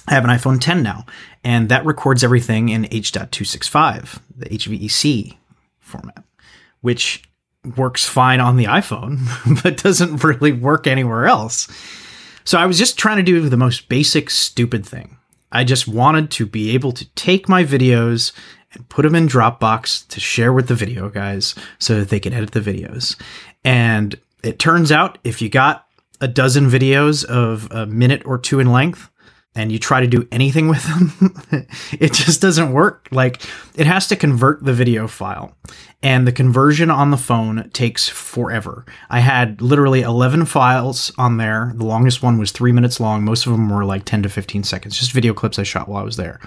I have an iPhone 10 now, and that records everything in H.265, the HEVC format, which works fine on the iPhone, but doesn't really work anywhere else. So I was just trying to do the most basic, stupid thing. I just wanted to be able to take my videos and put them in Dropbox to share with the video guys so that they can edit the videos. And it turns out if you got a dozen videos of a minute or two in length, and you try to do anything with them, it just doesn't work. Like it has to convert the video file, and the conversion on the phone takes forever. I had literally 11 files on there. The longest one was three minutes long. Most of them were like 10 to 15 seconds, just video clips I shot while I was there.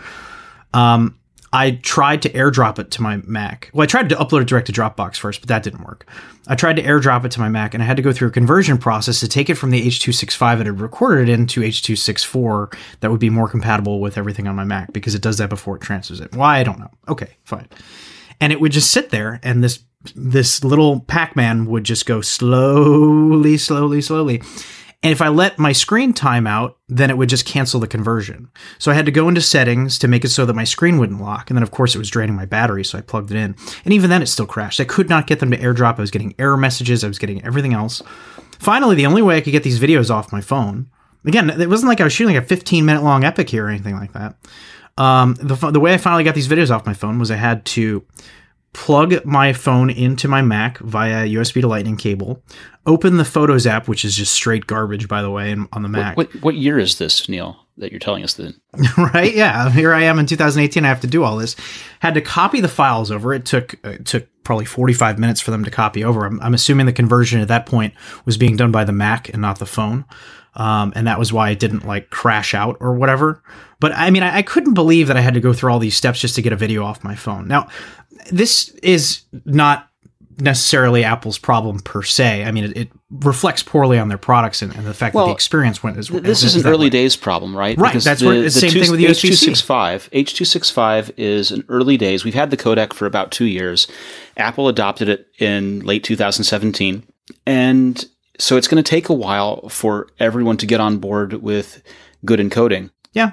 Um, I tried to airdrop it to my Mac. Well, I tried to upload it direct to Dropbox first, but that didn't work. I tried to airdrop it to my Mac, and I had to go through a conversion process to take it from the H.265 that had recorded it into H.264 that would be more compatible with everything on my Mac because it does that before it transfers it. Why I don't know. Okay, fine. And it would just sit there, and this this little Pac-Man would just go slowly, slowly, slowly. And if I let my screen time out, then it would just cancel the conversion. So I had to go into settings to make it so that my screen wouldn't lock. And then, of course, it was draining my battery, so I plugged it in. And even then, it still crashed. I could not get them to airdrop. I was getting error messages, I was getting everything else. Finally, the only way I could get these videos off my phone, again, it wasn't like I was shooting like a 15 minute long epic here or anything like that. Um, the, the way I finally got these videos off my phone was I had to plug my phone into my Mac via USB to Lightning cable, open the Photos app, which is just straight garbage, by the way, on the Mac. What what year is this, Neil? That you're telling us then? right? Yeah, here I am in 2018. I have to do all this. Had to copy the files over. It took uh, it took probably 45 minutes for them to copy over. I'm, I'm assuming the conversion at that point was being done by the Mac and not the phone. Um, and that was why it didn't like crash out or whatever. But I mean, I, I couldn't believe that I had to go through all these steps just to get a video off my phone. Now, this is not necessarily Apple's problem per se. I mean, it, it reflects poorly on their products and, and the fact that the experience went as well. This is an early way. days problem, right? Right, that's what- it's the same thing with the USB-C. H.265. H.265 is an early days. We've had the codec for about two years. Apple adopted it in late 2017, and so it's going to take a while for everyone to get on board with good encoding. Yeah.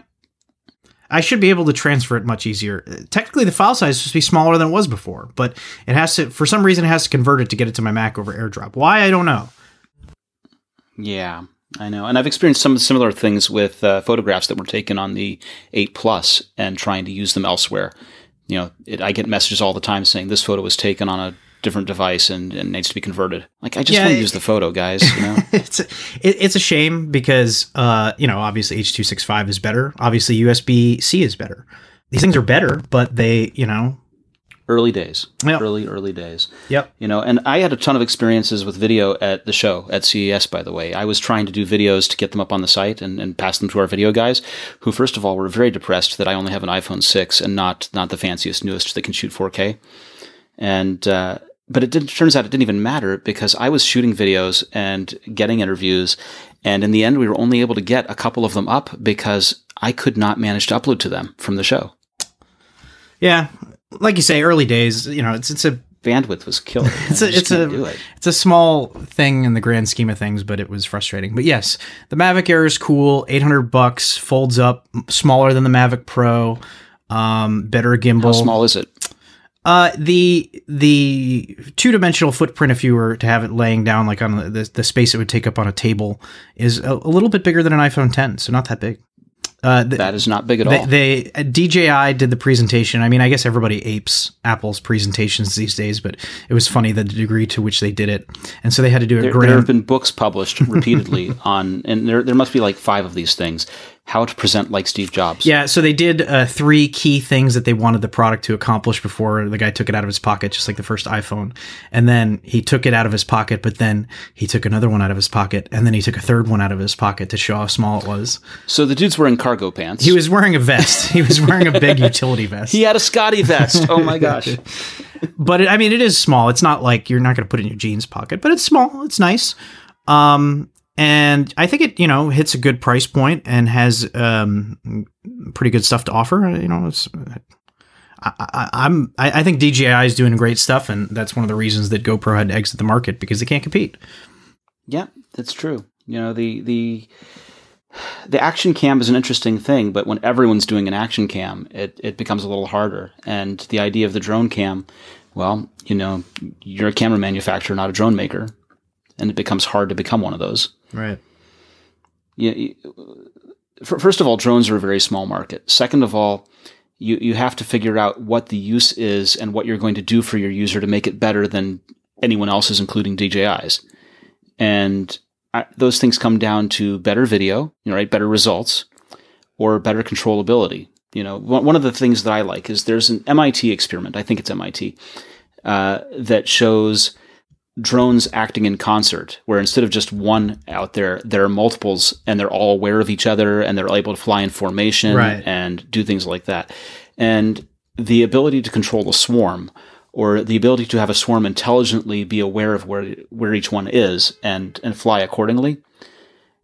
I should be able to transfer it much easier. Uh, Technically, the file size should be smaller than it was before, but it has to, for some reason, it has to convert it to get it to my Mac over AirDrop. Why? I don't know. Yeah, I know. And I've experienced some similar things with uh, photographs that were taken on the 8 Plus and trying to use them elsewhere. You know, it, I get messages all the time saying this photo was taken on a different device and, and needs to be converted. Like, I just Yeah, want to use the photo, guys. You know? it's a, it, it's a shame because, uh, you know, obviously H.265 is better. Obviously, USB C is better. These things are better, but they, you know, early days. Yep. Early, early days. yep. You know, and I had a ton of experiences with video at the show at CES, by the way. I was trying to do videos to get them up on the site and, and pass them to our video guys, who, first of all, were very depressed that I only have an iPhone 6 and not not the fanciest, newest that can shoot 4K. And, uh, but it did, turns out it didn't even matter because I was shooting videos and getting interviews. And in the end, we were only able to get a couple of them up because I could not manage to upload to them from the show. Yeah. Like you say, early days, you know, it's, it's a, Bandwidth was killing. me. it's a, it's a, it. it's a small thing in the grand scheme of things, but it was frustrating. But yes, the Mavic Air is cool. 800 bucks, folds up, smaller than the Mavic Pro, um, better gimbal. How small is it? Uh, the the two dimensional footprint, if you were to have it laying down like on the, the, space it would take up on a table, is a, a little bit bigger than an iPhone 10, so not that big. Uh, That is not big at they, all. they uh, DJI did the presentation. I mean, I guess everybody apes Apple's presentations these days, but it was funny the degree to which they did it, and so they had to do it. There, there have been books published repeatedly on, and there there must be like five of these things. How to present like Steve Jobs. Yeah, so they did uh, three key things that they wanted the product to accomplish before the guy took it out of his pocket, just like the first iPhone. And then he took it out of his pocket, but then he took another one out of his pocket, and then he took a third one out of his pocket to show how small it was. So the dude's wearing cargo pants. He was wearing a vest. he was wearing a big utility vest. He had a SCOTTeVEST. Oh my gosh. but it, I mean, it is small. It's not like you're not going to put it in your jeans pocket, but it's small. It's nice. Um, and I think it you know hits a good price point and has um, pretty good stuff to offer. You know, I, am I, I, think DJI is doing great stuff, and that's one of the reasons that GoPro had to exit the market because they can't compete. Yeah, that's true. You know the the the action cam is an interesting thing, but when everyone's doing an action cam, it it becomes a little harder. And the idea of the drone cam, well, you know, you're a camera manufacturer, not a drone maker, and it becomes hard to become one of those. Right. Yeah. First of all, drones are a very small market. Second of all, you, you have to figure out what the use is and what you're going to do for your user to make it better than anyone else's, including DJI's. And I, those things come down to better video, you know, right? Better results or better controllability. You know, one of the things that I like is there's an MIT experiment. I think it's MIT uh, that shows drones acting in concert, where instead of just one out there, there are multiples and they're all aware of each other and they're able to fly in formation right. and do things like that. And the ability to control a swarm or the ability to have a swarm intelligently be aware of where, where each one is and, and fly accordingly.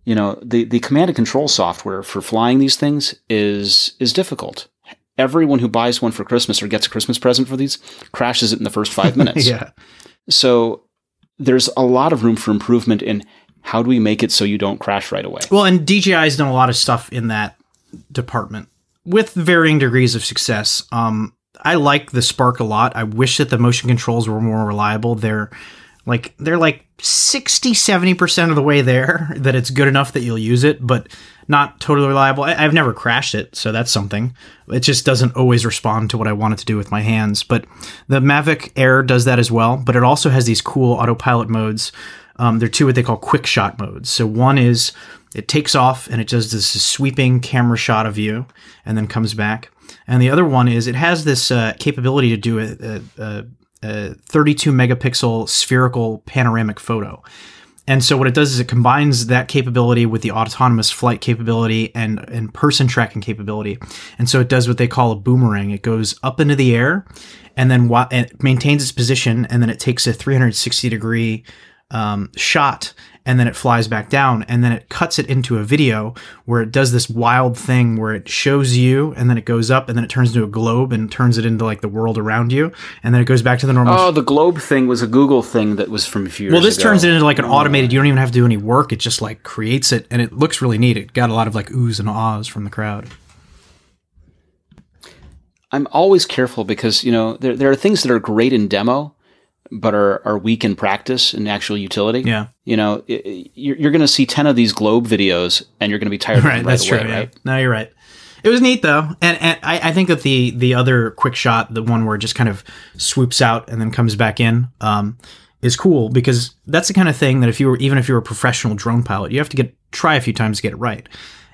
You know, the, the command and control software for flying these things is, is difficult everyone who buys one for Christmas or gets a Christmas present for these crashes it in the first five minutes. yeah. So there's a lot of room for improvement in how do we make it so you don't crash right away. Well, and DJI has done a lot of stuff in that department with varying degrees of success. Um, I like the Spark a lot. I wish that the motion controls were more reliable. They're like they're like 60 70% of the way there that it's good enough that you'll use it, but not totally reliable. I, have never crashed it, so that's something. It just doesn't always respond to what I want it to do with my hands. But the Mavic Air does that as well, but it also has these cool autopilot modes. Um, they're two what they call quick shot modes. So one is it takes off and it does this sweeping camera shot of you and then comes back. And the other one is it has this uh, capability to do a, a, a 32 megapixel spherical panoramic photo. And so what it does is it combines that capability with the autonomous flight capability and, and person tracking capability. And so it does what they call a boomerang. It goes up into the air and then wa- it maintains its position and then it takes a 360 degree um, shot and then it flies back down and then it cuts it into a video where it does this wild thing where it shows you and then it goes up and then it turns into a globe and turns it into like the world around you and then it goes back to the normal oh the globe thing was a google thing that was from a few years well this ago. turns it into like an automated you don't even have to do any work it just like creates it and it looks really neat. It got a lot of like oohs and ahs from the crowd. I'm always careful because you know there, there are things that are great in demo but are, are weak in practice and actual utility. Yeah. You know, it, you're, you're going to see 10 of these globe videos and you're going to be tired right, of them right that's away, true, right? Yeah. No, you're right. It was neat though. And, and I, I, think that the, the other quick shot, the one where it just kind of swoops out and then comes back in, um, is cool because that's the kind of thing that if you were, even if you're a professional drone pilot, you have to get, try a few times to get it right.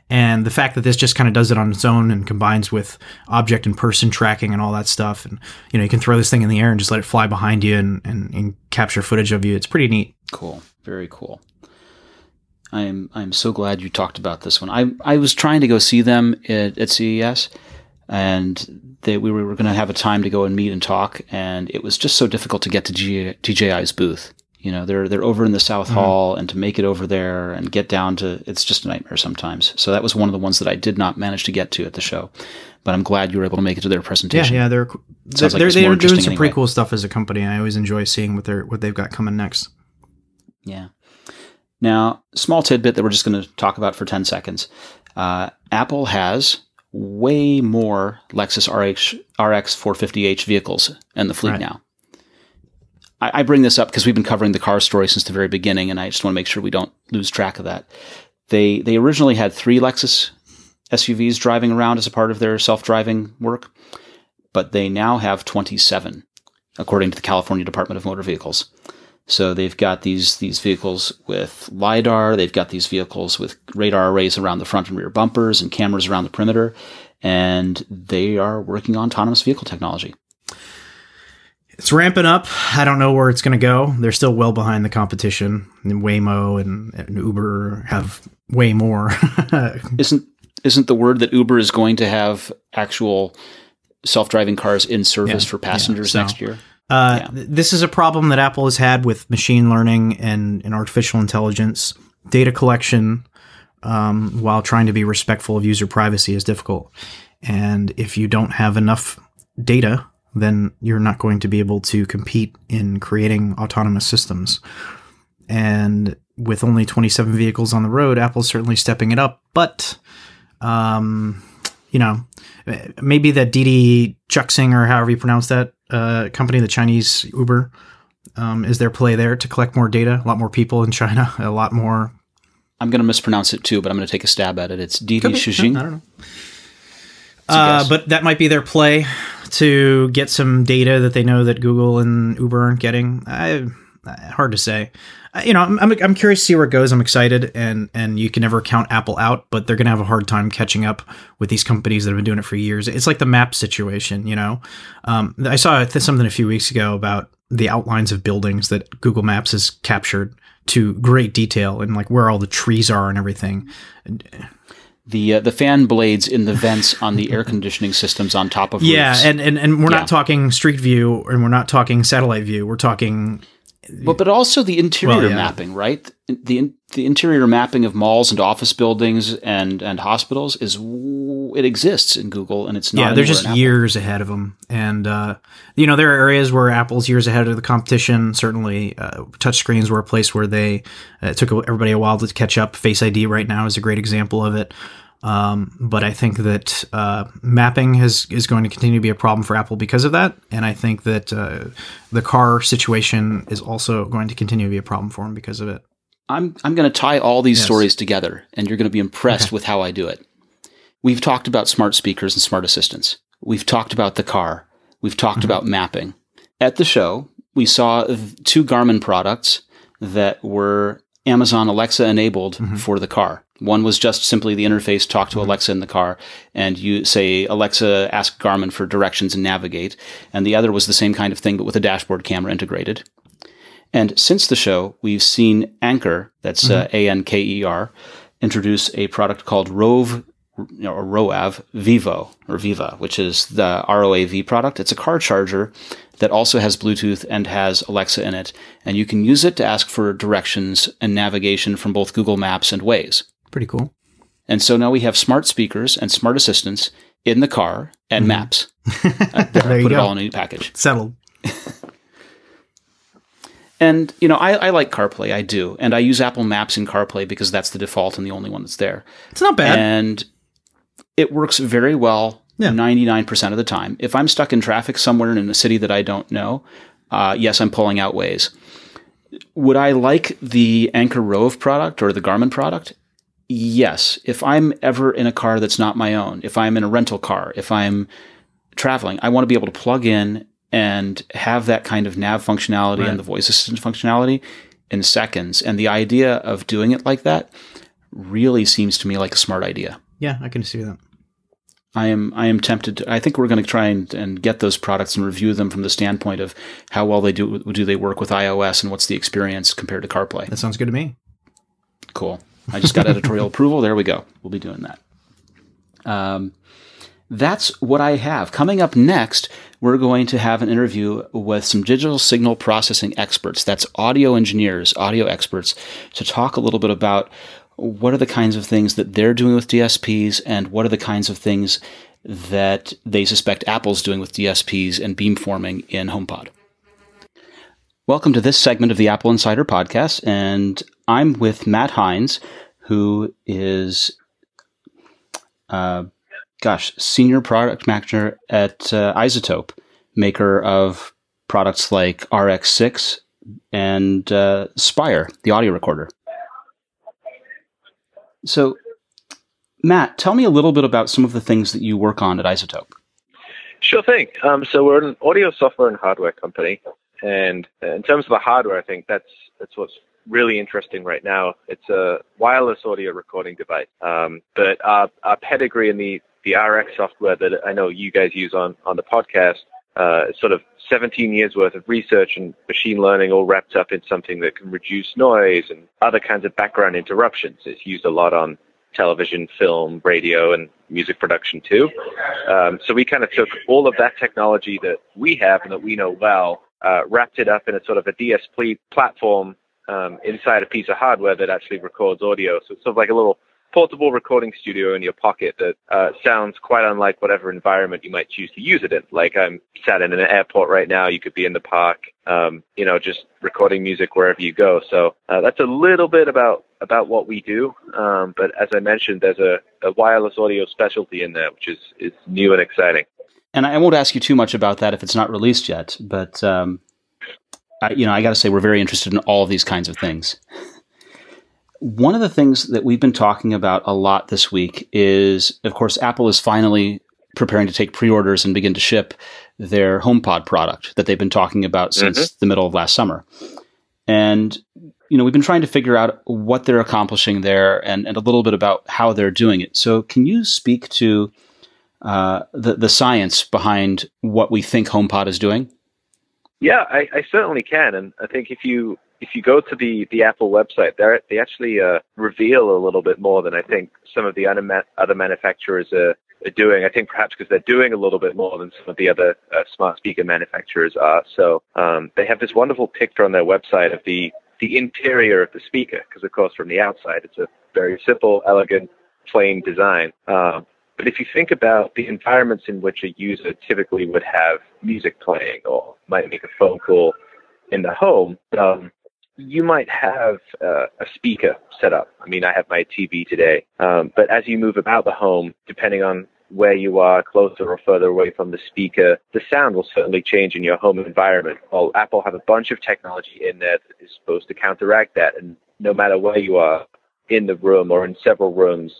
And the fact that this just kind of does it on its own and combines with object and person tracking and all that stuff. And, you know, you can throw this thing in the air and just let it fly behind you and, and, and capture footage of you. It's pretty neat. Cool. Very cool. I'm I'm so glad you talked about this one. I I was trying to go see them at, at CES, and they, we were going to have a time to go and meet and talk, and it was just so difficult to get to G, DJI's booth. You know, they're they're over in the South mm-hmm. Hall, and to make it over there and get down to it's just a nightmare sometimes. So that was one of the ones that I did not manage to get to at the show. But I'm glad you were able to make it to their presentation. Yeah, yeah, they're they're, like they're, they're doing some anyway. pretty cool stuff as a company. I always enjoy seeing what they're what they've got coming next. Yeah. Now, small tidbit that we're just going to talk about for 10 seconds. Uh, Apple has way more Lexus RX, RX 450h vehicles in the fleet right. now. I, I bring this up because we've been covering the car story since the very beginning, and I just want to make sure we don't lose track of that. They they originally had three Lexus SUVs driving around as a part of their self driving work, but they now have 27, according to the California Department of Motor Vehicles. So they've got these these vehicles with lidar. They've got these vehicles with radar arrays around the front and rear bumpers and cameras around the perimeter, and they are working on autonomous vehicle technology it's ramping up. I don't know where it's going to go. They're still well behind the competition. And Waymo and, and Uber have way more. isn't isn't the word that Uber is going to have actual self-driving cars in service yeah, for passengers yeah, so, next year? Uh, yeah. This is a problem that Apple has had with machine learning and, and artificial intelligence data collection um, while trying to be respectful of user privacy is difficult. And if you don't have enough data, then you're not going to be able to compete in creating autonomous systems. And with only 27 vehicles on the road, Apple's certainly stepping it up. But, um, you know, maybe that Didi Chuxing or however you pronounce that uh, company, the Chinese Uber, um, is their play there to collect more data? A lot more people in China, a lot more. I'm going to mispronounce it too, but I'm going to take a stab at it. It's Didi Shijing. I don't know. Uh, but that might be their play to get some data that they know that Google and Uber aren't getting. I, hard to say. You know, I'm, I'm, curious to see where it goes. I'm excited, and and you can never count Apple out, but they're going to have a hard time catching up with these companies that have been doing it for years. It's like the map situation. You know, um, I saw something a few weeks ago about the outlines of buildings that Google Maps has captured to great detail and like where all the trees are and everything the uh, the fan blades in the vents on the air conditioning systems on top of yeah roofs. and and, and we're yeah. not talking street view and we're not talking satellite view we're talking but but also the interior well, yeah. mapping right? The the interior mapping of malls and office buildings and and hospitals is it exists in Google and it's not yeah they're just years ahead of them and uh, you know there are areas where Apple's years ahead of the competition. Certainly uh, touchscreens were a place where they uh, it took everybody a while to catch up. Face ID right now is a great example of it um, but I think that uh, mapping has, is going to continue to be a problem for Apple because of that. And I think that uh, the car situation is also going to continue to be a problem for them because of it. I'm, I'm going to tie all these yes. stories together, and you're going to be impressed okay. with how I do it. We've talked about smart speakers and smart assistants. We've talked about the car. We've talked mm-hmm. about mapping. At the show, we saw two Garmin products that were Amazon Alexa enabled mm-hmm. for the car. One was just simply the interface talk to mm-hmm. Alexa in the car, and you say, Alexa, ask Garmin for directions and navigate. And the other was the same kind of thing, but with a dashboard camera integrated. And since the show, we've seen Anker, that's mm-hmm. uh, A N K E R, introduce a product called Roav or ROAV Vivo or Viva, which is the ROAV product. It's a car charger that also has Bluetooth and has Alexa in it, and you can use it to ask for directions and navigation from both Google Maps and Waze. Pretty cool. And so now we have smart speakers and smart assistants in the car and mm-hmm. maps. uh, there you put it all in a package. Settled. and you know, I, I, like CarPlay. I do, and I use Apple Maps in CarPlay because that's the default and the only one that's there. It's not bad, and it works very well. Nine percent of the time. If I'm stuck in traffic somewhere in a city that I don't know, uh, yes, I'm pulling out Waze. Would I like the Anker Roav product or the Garmin product? yes, if I'm ever in a car that's not my own, if I'm in a rental car, if I'm traveling, I want to be able to plug in and have that kind of nav functionality right. and the voice assistant functionality in seconds. And the idea of doing it like that really seems to me like a smart idea. Yeah, I can see that. I am I am tempted. To, I think we're going to try and, and get those products and review them from the standpoint of how well they do do they work with iOS and what's the experience compared to CarPlay. That sounds good to me. Cool. I just got editorial approval. There we go. We'll be doing that. Um, that's what I have. Coming up next, we're going to have an interview with some digital signal processing experts. That's audio engineers, audio experts, to talk a little bit about what are the kinds of things that they're doing with DSPs and what are the kinds of things that they suspect Apple's doing with DSPs and beamforming in HomePod. Welcome to this segment of the AppleInsider podcast, and I'm with Matt Hines, who is, uh, gosh, senior product manager at uh, iZotope, maker of products like RX6 and uh, Spire, the audio recorder. So, Matt, tell me a little bit about some of the things that you work on at iZotope. Sure thing. Um, so we're an audio software and hardware company, and in terms of the hardware, I think that's that's what's really interesting right now. It's a wireless audio recording device. Um, but our, our pedigree in the, the RX software that I know you guys use on, on the podcast, uh, sort of 17 years worth of research and machine learning all wrapped up in something that can reduce noise and other kinds of background interruptions. It's used a lot on television, film, radio, and music production too. Um, so we kind of took all of that technology that we have and that we know well, uh, wrapped it up in a sort of a DSP platform um, inside a piece of hardware that actually records audio. So it's sort of like a little portable recording studio in your pocket that uh, sounds quite unlike whatever environment you might choose to use it in. Like I'm sat in an airport right now. You could be in the park, um, you know, just recording music wherever you go. So uh, that's a little bit about about what we do. Um, but as I mentioned, there's a, a wireless audio specialty in there, which is is new and exciting. And I won't ask you too much about that if it's not released yet. But um, I, you know, I got to say we're very interested in all of these kinds of things. One of the things that we've been talking about a lot this week is, of course, Apple is finally preparing to take pre-orders and begin to ship their HomePod product that they've been talking about since mm-hmm. the middle of last summer. And you know, we've been trying to figure out what they're accomplishing there and, and a little bit about how they're doing it. So, can you speak to uh, the the science behind what we think HomePod is doing? Yeah, I, I certainly can, and I think if you if you go to the, the Apple website, they they actually uh, reveal a little bit more than I think some of the other, ma- other manufacturers are, are, doing. I think perhaps because they're doing a little bit more than some of the other uh, smart speaker manufacturers are. So um, they have this wonderful picture on their website of the the interior of the speaker, because of course from the outside it's a very simple, elegant, plain design. Uh, but if you think about the environments in which a user typically would have music playing or might make a phone call in the home, um, you might have uh, a speaker set up. I mean, I have my TV today, um, but as you move about the home, depending on where you are, closer or further away from the speaker, the sound will certainly change in your home environment. Well, Apple have a bunch of technology in there that is supposed to counteract that, and no matter where you are in the room or in several rooms,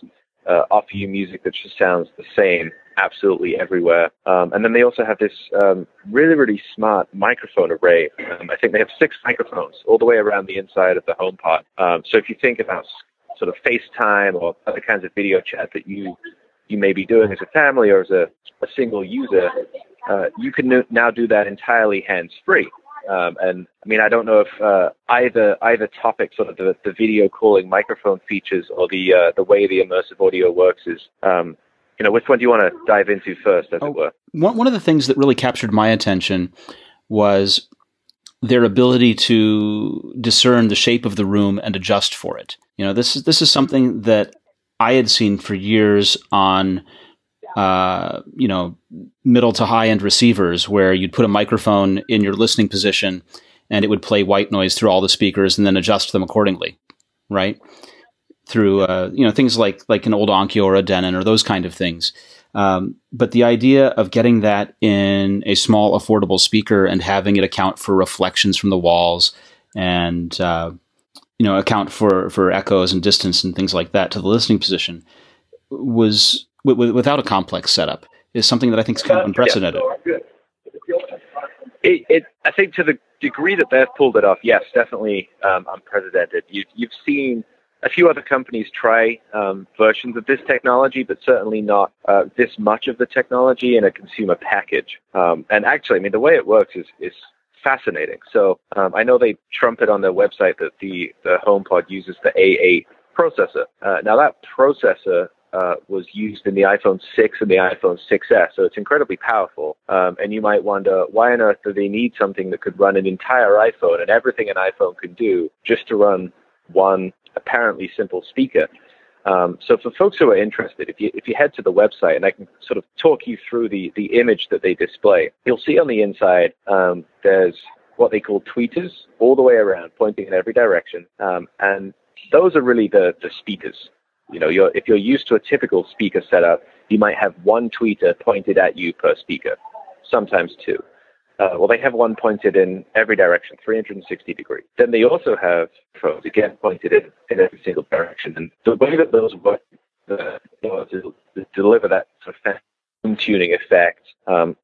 uh, offer you music that just sounds the same absolutely everywhere. Um, and then they also have this um, really, really smart microphone array. Um, I think they have six microphones all the way around the inside of the HomePod. Um, so if you think about sort of FaceTime or other kinds of video chat that you you may be doing as a family or as a, a single user, uh, you can now do that entirely hands-free. Um, and I mean, I don't know if uh, either either topic, sort of the, the video calling microphone features, or the uh, the way the immersive audio works, is um, you know, which one do you want to dive into first, as oh, it were? One, one of the things that really captured my attention was their ability to discern the shape of the room and adjust for it. You know, this is this is something that I had seen for years on, uh, you know, middle to high end receivers, where you'd put a microphone in your listening position, and it would play white noise through all the speakers, and then adjust them accordingly, right? through uh, you know things like like an old Onkyo or a Denon or those kind of things. Um, but the idea of getting that in a small, affordable speaker and having it account for reflections from the walls and uh, you know account for for echoes and distance and things like that to the listening position was w- without a complex setup is something that I think is kind of unprecedented. It, it, I think to the degree that they've pulled it off, yes, definitely um, unprecedented. You, you've seen a few other companies try um, versions of this technology, but certainly not uh, this much of the technology in a consumer package. Um, and actually, I mean, the way it works is, is fascinating. So um, I know they trumpet on their website that the, the HomePod uses the A8 processor. Uh, now, that processor uh, was used in the iPhone 6 and the iPhone 6s, so it's incredibly powerful. Um, and you might wonder, why on earth do they need something that could run an entire iPhone and everything an iPhone can do just to run one apparently simple speaker. Um, so for folks who are interested, if you if you head to the website and I can sort of talk you through the the image that they display, you'll see on the inside um, there's what they call tweeters all the way around, pointing in every direction, um, and those are really the the speakers. You know, you're, if you're used to a typical speaker setup, you might have one tweeter pointed at you per speaker, sometimes two. Uh, well, they have one pointed in every direction, 360 degrees. Then they also have phones, again, pointed in, in every single direction. And the way that those work uh, to, to, deliver that sort of fine tuning effect, um,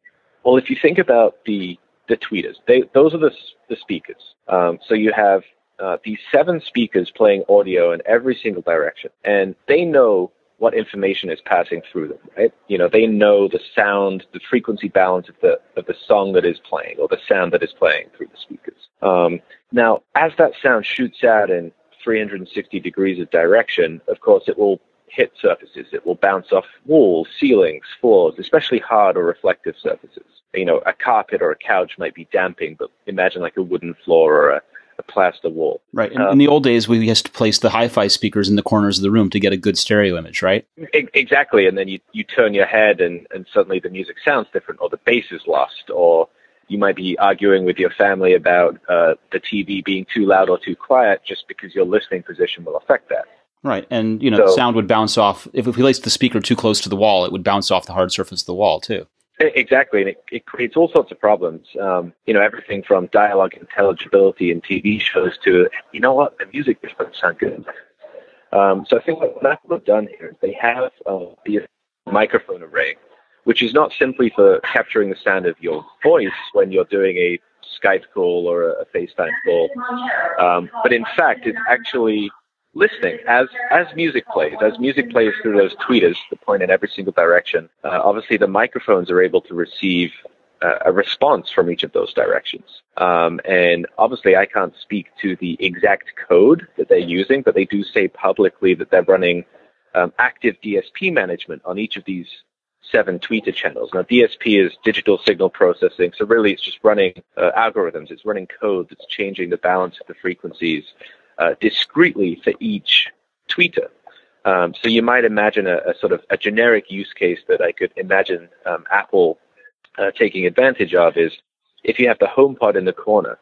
well, if you think about the the tweeters, they, those are the, the speakers. Um, so you have uh, these seven speakers playing audio in every single direction, and they know what information is passing through them, right? You know, they know the sound, the frequency balance of the of the song that is playing or the sound that is playing through the speakers. Um, now, as that sound shoots out in 360 degrees of direction, of course, it will hit surfaces. It will bounce off walls, ceilings, floors, especially hard or reflective surfaces. You know, a carpet or a couch might be damping, but imagine like a wooden floor or a, a plaster wall. Right. In, in, the old days, we used to place the hi-fi speakers in the corners of the room to get a good stereo image, right? E- exactly. And then you, you turn your head and, and suddenly the music sounds different or the bass is lost or you might be arguing with your family about uh, the TV being too loud or too quiet just because your listening position will affect that. Right. And, you know, so, the sound would bounce off. If we placed the speaker too close to the wall, it would bounce off the hard surface of the wall, too. Exactly, and it, it creates all sorts of problems. Um, you know, everything from dialogue intelligibility in TV shows to, you know what, the music just doesn't sound good. Um, so I think what Apple have done here is they have uh, the microphone array, which is not simply for capturing the sound of your voice when you're doing a Skype call or a, a FaceTime call, um, but in fact, it's actually listening as as music plays, as music plays through those tweeters that point in every single direction. Uh, obviously, the microphones are able to receive uh, a response from each of those directions. Um, and obviously, I can't speak to the exact code that they're using, but they do say publicly that they're running um, active DSP management on each of these seven tweeter channels. Now, DSP is digital signal processing, so really it's just running uh, algorithms. It's running code that's changing the balance of the frequencies uh, discreetly for each tweeter. Um, so you might imagine a, a, sort of a generic use case that I could imagine um, Apple uh, taking advantage of is if you have the HomePod in the corner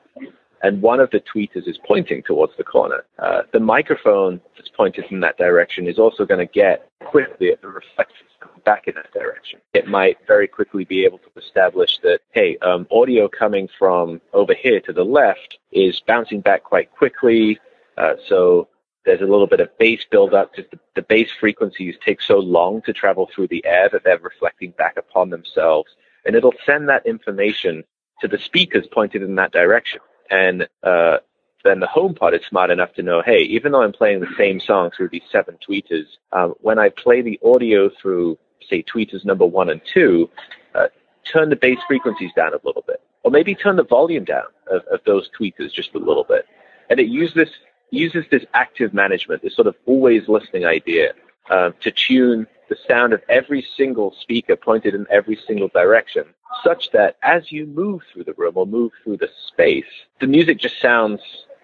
and one of the tweeters is pointing towards the corner, uh, the microphone that's pointed in that direction is also going to get quickly the reflections back in that direction. It might very quickly be able to establish that, hey, um, audio coming from over here to the left is bouncing back quite quickly. Uh, so there's a little bit of bass buildup because the, the bass frequencies take so long to travel through the air that they're reflecting back upon themselves. And it'll send that information to the speakers pointed in that direction. And uh, then the home HomePod is smart enough to know, hey, even though I'm playing the same song through these seven tweeters, um, when I play the audio through, say, tweeters number one and two, uh, turn the bass frequencies down a little bit. Or maybe turn the volume down of, of those tweeters just a little bit. And it uses this uses this active management, this sort of always listening idea, um, to tune the sound of every single speaker pointed in every single direction, such that as you move through the room or move through the space, the music just sounds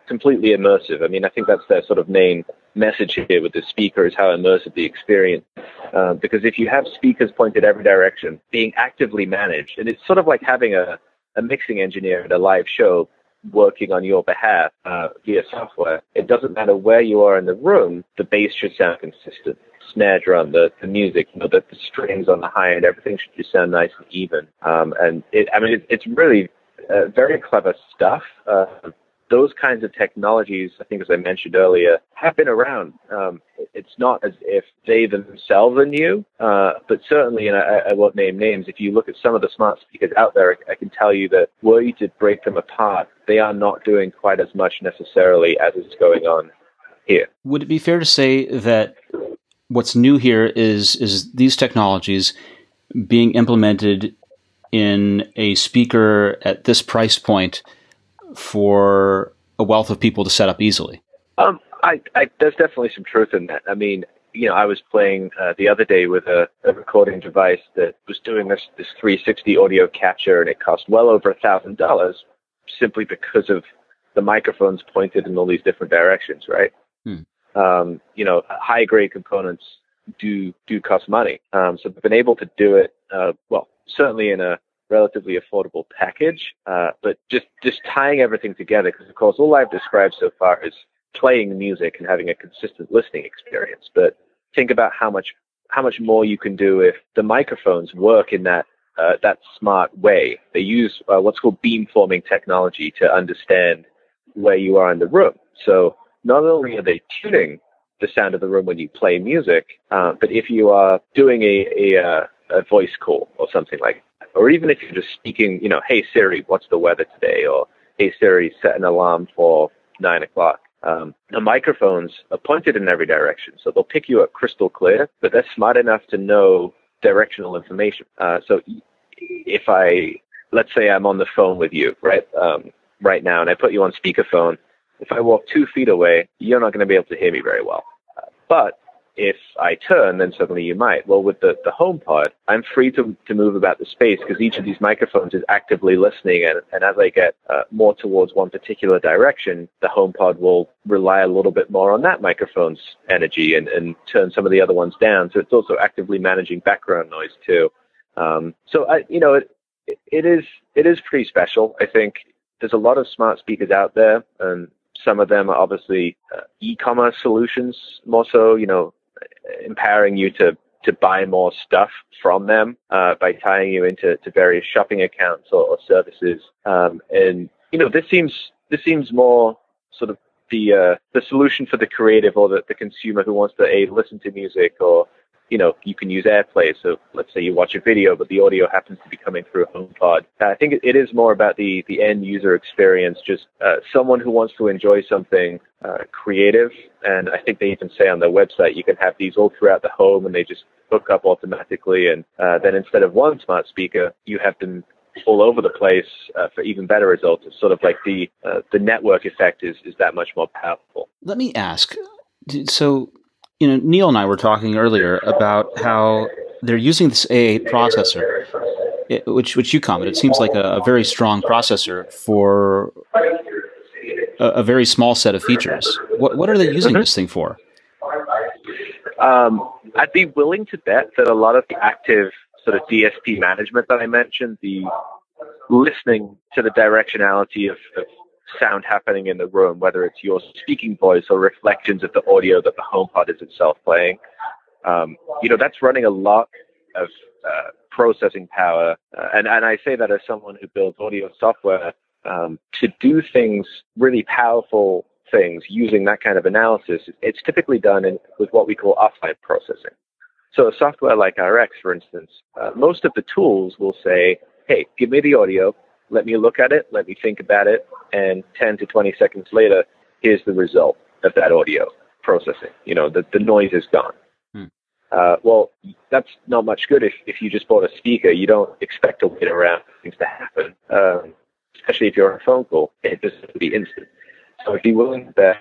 completely immersive. I mean, I think that's their sort of main message here with the speaker is how immersive the experience. Uh, because if you have speakers pointed every direction, being actively managed, and it's sort of like having a, a mixing engineer at a live show working on your behalf uh, via software. It doesn't matter where you are in the room, the bass should sound consistent. Snare drum, the, the music, you know, the, the strings on the high end, everything should just sound nice and even. Um, and it, I mean, it, it's really uh, very clever stuff. Uh, those kinds of technologies, I think, as I mentioned earlier, have been around. Um, it's not as if they themselves are new, uh, but certainly, and I, I, won't name names, if you look at some of the smart speakers out there, I can tell you that were you to break them apart, they are not doing quite as much necessarily as is going on here. Would it be fair to say that what's new here is is these technologies being implemented in a speaker at this price point for a wealth of people to set up easily? Um, I, I, there's definitely some truth in that. I mean, you know, I was playing uh, the other day with a, a, recording device that was doing this this 360 audio capture, and it cost well over a thousand dollars simply because of the microphones pointed in all these different directions, right? Hmm. Um, you know, high grade components do do cost money, um, so they've been able to do it. Uh, well, certainly in a relatively affordable package. Uh, but just just tying everything together, because of course all I've described so far is playing music and having a consistent listening experience. But think about how much how much more you can do if the microphones work in that uh, that smart way. They use uh, what's called beamforming technology to understand where you are in the room. So not only are they tuning the sound of the room when you play music, uh, but if you are doing a, a, uh, a voice call or something like or even if you're just speaking, you know, hey Siri, what's the weather today? Or hey Siri, set an alarm for nine o'clock. Um, the microphones are pointed in every direction, so they'll pick you up crystal clear, but they're smart enough to know directional information. Uh, so if I, let's say I'm on the phone with you, right, um, right now, and I put you on speakerphone, if I walk two feet away, you're not going to be able to hear me very well. Uh, but if I turn, then suddenly you might. Well, with the, the HomePod, I'm free to, to move about the space because each of these microphones is actively listening. And, and as I get uh, more towards one particular direction, the home HomePod will rely a little bit more on that microphone's energy and, and turn some of the other ones down. So it's also actively managing background noise too. Um, so I, you know, it, it is it is pretty special. I think there's a lot of smart speakers out there, and some of them are obviously uh, e-commerce solutions, more so, you know, empowering you to to buy more stuff from them uh, by tying you into to various shopping accounts or, or services. Um, and you know, this seems this seems more sort of the uh, the solution for the creative or the, the consumer who wants to a listen to music or you know, you can use AirPlay. So let's say you watch a video, but the audio happens to be coming through a HomePod. I think it is more about the, the end user experience, just uh, someone who wants to enjoy something uh, creative. And I think they even say on their website, you can have these all throughout the home and they just hook up automatically. And uh, then instead of one smart speaker, you have them all over the place uh, for even better results. It's sort of like the uh, the network effect is is that much more powerful. Let me ask. So you know, Neil and I were talking earlier about how they're using this A8 processor, which which you commented seems like a, a very strong processor for a, a, very small set of features. What what are they using mm-hmm. this thing for? Um, I'd be willing to bet that a lot of the active sort of DSP management that I mentioned, the listening to the directionality of, of sound happening in the room, whether it's your speaking voice or reflections of the audio that the HomePod is itself playing. Um, you know, that's running a lot of uh, processing power. Uh, and, and I say that as someone who builds audio software um, to do things, really powerful things using that kind of analysis. It's typically done in, with what we call offline processing. So a software like RX, for instance, uh, most of the tools will say, hey, give me the audio, let me look at it, let me think about it, and 10 to 20 seconds later, here's the result of that audio processing. You know, the, the noise is gone. Hmm. Uh, well, that's not much good if, if you just bought a speaker. You don't expect to wait around for things to happen, um, especially if you're on a phone call. It to be instant. So if you're willing to bet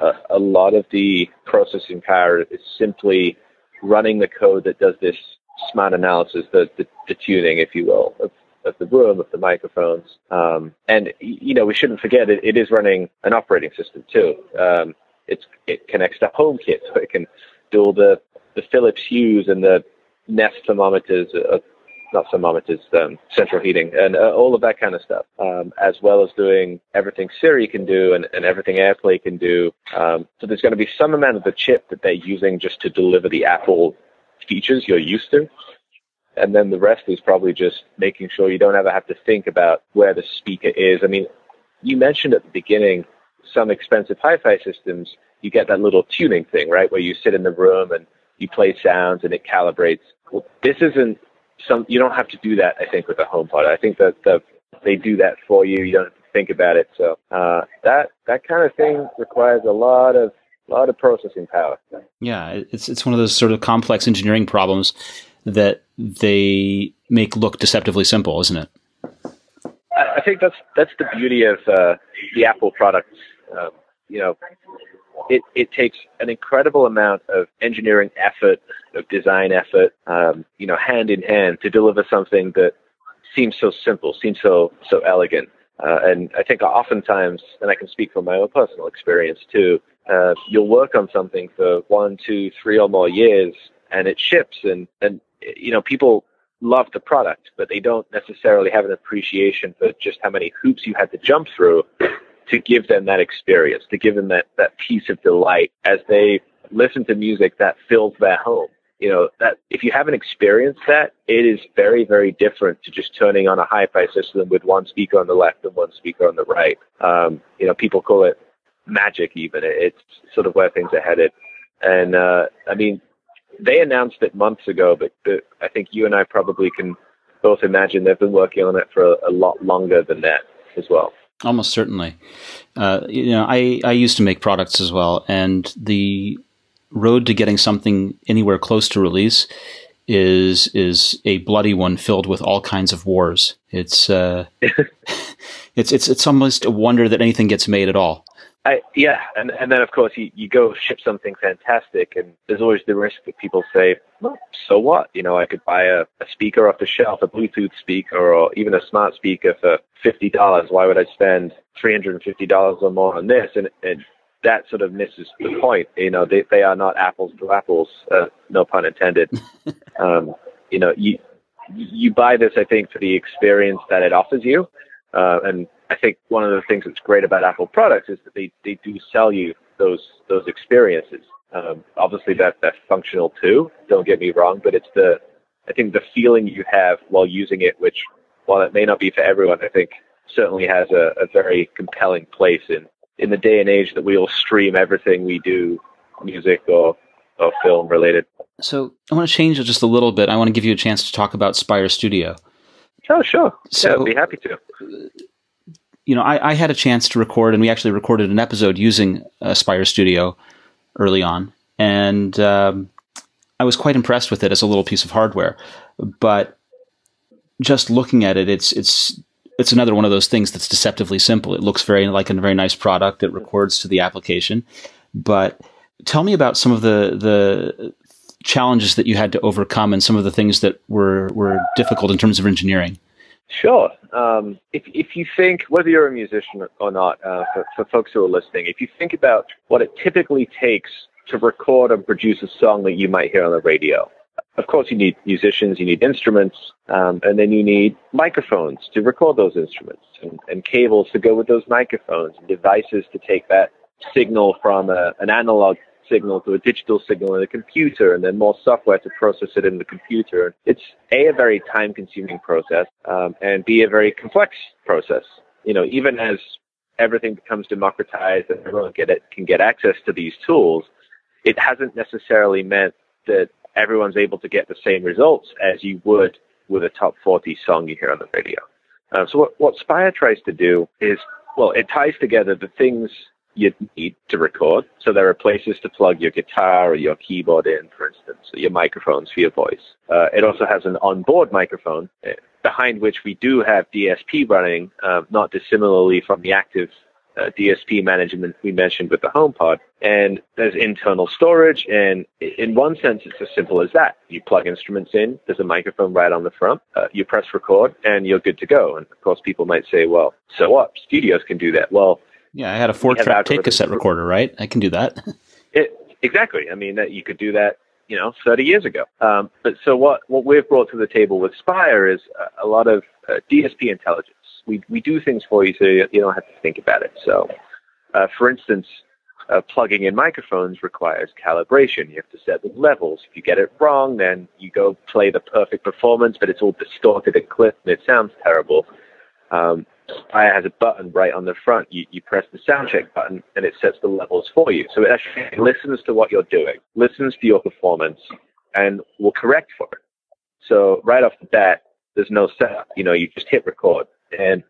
uh, a lot of the processing power is simply running the code that does this smart analysis, the, the, the tuning, if you will, of of the room, of the microphones. Um, and, you know, we shouldn't forget it, it is running an operating system too. Um, it connects to HomeKit, so it can do all the, the Philips Hues and the Nest thermometers, uh, not thermometers, um, central heating, and uh, all of that kind of stuff, um, as well as doing everything Siri can do and, and everything AirPlay can do. Um, so there's going to be some amount of the chip that they're using just to deliver the Apple features you're used to and then the rest is probably just making sure you don't ever have to think about where the speaker is. I mean, you mentioned at the beginning some expensive hi-fi systems, you get that little tuning thing, right, where you sit in the room and you play sounds and it calibrates. Well, this isn't some. You don't have to do that. I think with the HomePod, I think that the, they do that for you. You don't have to think about it. So uh, that that kind of thing requires a lot of a lot of processing power. Yeah, it's it's one of those sort of complex engineering problems that they make look deceptively simple, isn't it? I think that's that's the beauty of uh, the Apple products. Um, you know, it it takes an incredible amount of engineering effort, of design effort, um, you know, hand in hand to deliver something that seems so simple, seems so so elegant. Uh, and I think oftentimes, and I can speak from my own personal experience too, uh, you'll work on something for one, two, three or more years, and it ships, and and you know, people love the product, but they don't necessarily have an appreciation for just how many hoops you had to jump through to give them that experience, to give them that, that piece of delight as they listen to music that fills their home. You know, that if you haven't experienced that, it is very, very different to just turning on a hi-fi system with one speaker on the left and one speaker on the right. Um, you know, people call it magic even. It's sort of where things are headed. And, uh, I mean, they announced it months ago, but, but I think you and I probably can both imagine they've been working on it for a, a lot longer than that as well. Almost certainly. Uh, you know, I, I used to make products as well, and the road to getting something anywhere close to release is is a bloody one filled with all kinds of wars. It's uh, it's it's it's almost a wonder that anything gets made at all. I, yeah, and and then of course you, you go ship something fantastic, and there's always the risk that people say, well, so what? You know, I could buy a, a speaker off the shelf, a Bluetooth speaker, or even a smart speaker for fifty dollars. Why would I spend three hundred and fifty dollars or more on this? And, and that sort of misses the point. You know, they they are not apples to apples, uh, no pun intended. um, you know, you you buy this, I think, for the experience that it offers you, uh, and I think one of the things that's great about Apple products is that they, they do sell you those those experiences. Um, obviously, that that's functional too. Don't get me wrong, but it's the I think the feeling you have while using it, which while it may not be for everyone, I think certainly has a, a very compelling place in in the day and age that we all stream everything we do, music or or film related. So I want to change it just a little bit. I want to give you a chance to talk about Spire Studio. Oh, sure. So, yeah, I'd be happy to you know, I, I, had a chance to record, and we actually recorded an episode using a Spire Studio early on, and um, I was quite impressed with it as a little piece of hardware. But just looking at it, it's it's it's another one of those things that's deceptively simple. It looks very like a very nice product. It records to the application, but tell me about some of the the challenges that you had to overcome and some of the things that were were difficult in terms of engineering. Sure. Um, if, if you think, whether you're a musician or not, uh, for, for folks who are listening, if you think about what it typically takes to record and produce a song that you might hear on the radio, of course, you need musicians, you need instruments, um, and then you need microphones to record those instruments, and, and, cables to go with those microphones, and devices to take that signal from a, an analog signal to a digital signal in a computer and then more software to process it in the computer. It's A, a very time consuming process, um, and B, a very complex process. You know, even as everything becomes democratized and everyone get it, can get access to these tools, it hasn't necessarily meant that everyone's able to get the same results as you would with a top 40 song you hear on the radio. Uh, so what, what Spire tries to do is, well, it ties together the things you need to record. So there are places to plug your guitar or your keyboard in, for instance, your microphones for your voice. Uh, it also has an onboard microphone uh, behind which we do have DSP running, um, not dissimilarly from the active uh, DSP management we mentioned with the HomePod. And there's internal storage, and in one sense, it's as simple as that. You plug instruments in, there's a microphone right on the front, uh, you press record, and you're good to go. And of course, people might say, well, so what? Studios can do that. Well, yeah, I had a four track tape cassette recorder, right? I can do that. it, exactly. I mean, that you could do that, you know, 30 years ago. Um, but so what, what we've brought to the table with Spire is a, a lot of uh, DSP intelligence. We, we do things for you so you, you don't have to think about it. So, uh, for instance, uh, plugging in microphones requires calibration. You have to set the levels. If you get it wrong, then you go play the perfect performance, but it's all distorted and clipped and it sounds terrible. Um, has a button right on the front. You, you press the sound check button and it sets the levels for you. So it actually listens to what you're doing, listens to your performance, and will correct for it. So right off the bat, there's no setup. You know, you just hit record. And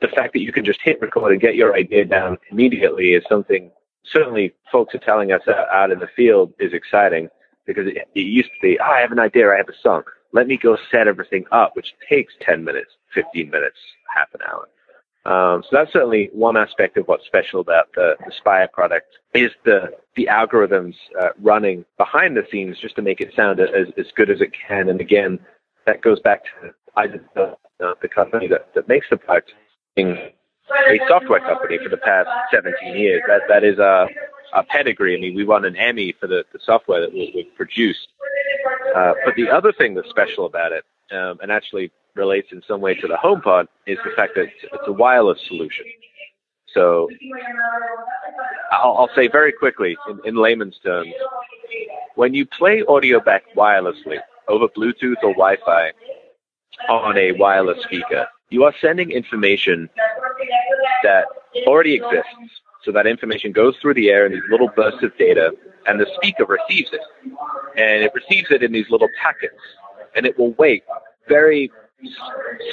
the fact that you can just hit record and get your idea down immediately is something certainly folks are telling us out in the field is exciting because it, it used to be, oh, I have an idea, I have a song. Let me go set everything up, which takes 10 minutes, 15 minutes, half an hour. Um, so that's certainly one aspect of what's special about the, the Spire product is the the algorithms uh, running behind the scenes just to make it sound as, as good as it can. And again, that goes back to the, uh, the company that, that makes the product being a software company for the past 17 years. That that is a, a pedigree. I mean, we won an Emmy for the, the software that we, have produced. Uh, but the other thing that's special about it, um, and actually relates in some way to the HomePod is the fact that it's a wireless solution. So I'll, I'll say very quickly in, in layman's terms, when you play audio back wirelessly over Bluetooth or Wi-Fi on a wireless speaker, you are sending information that already exists. So that information goes through the air in these little bursts of data, and the speaker receives it. And it receives it in these little packets. And it will wait very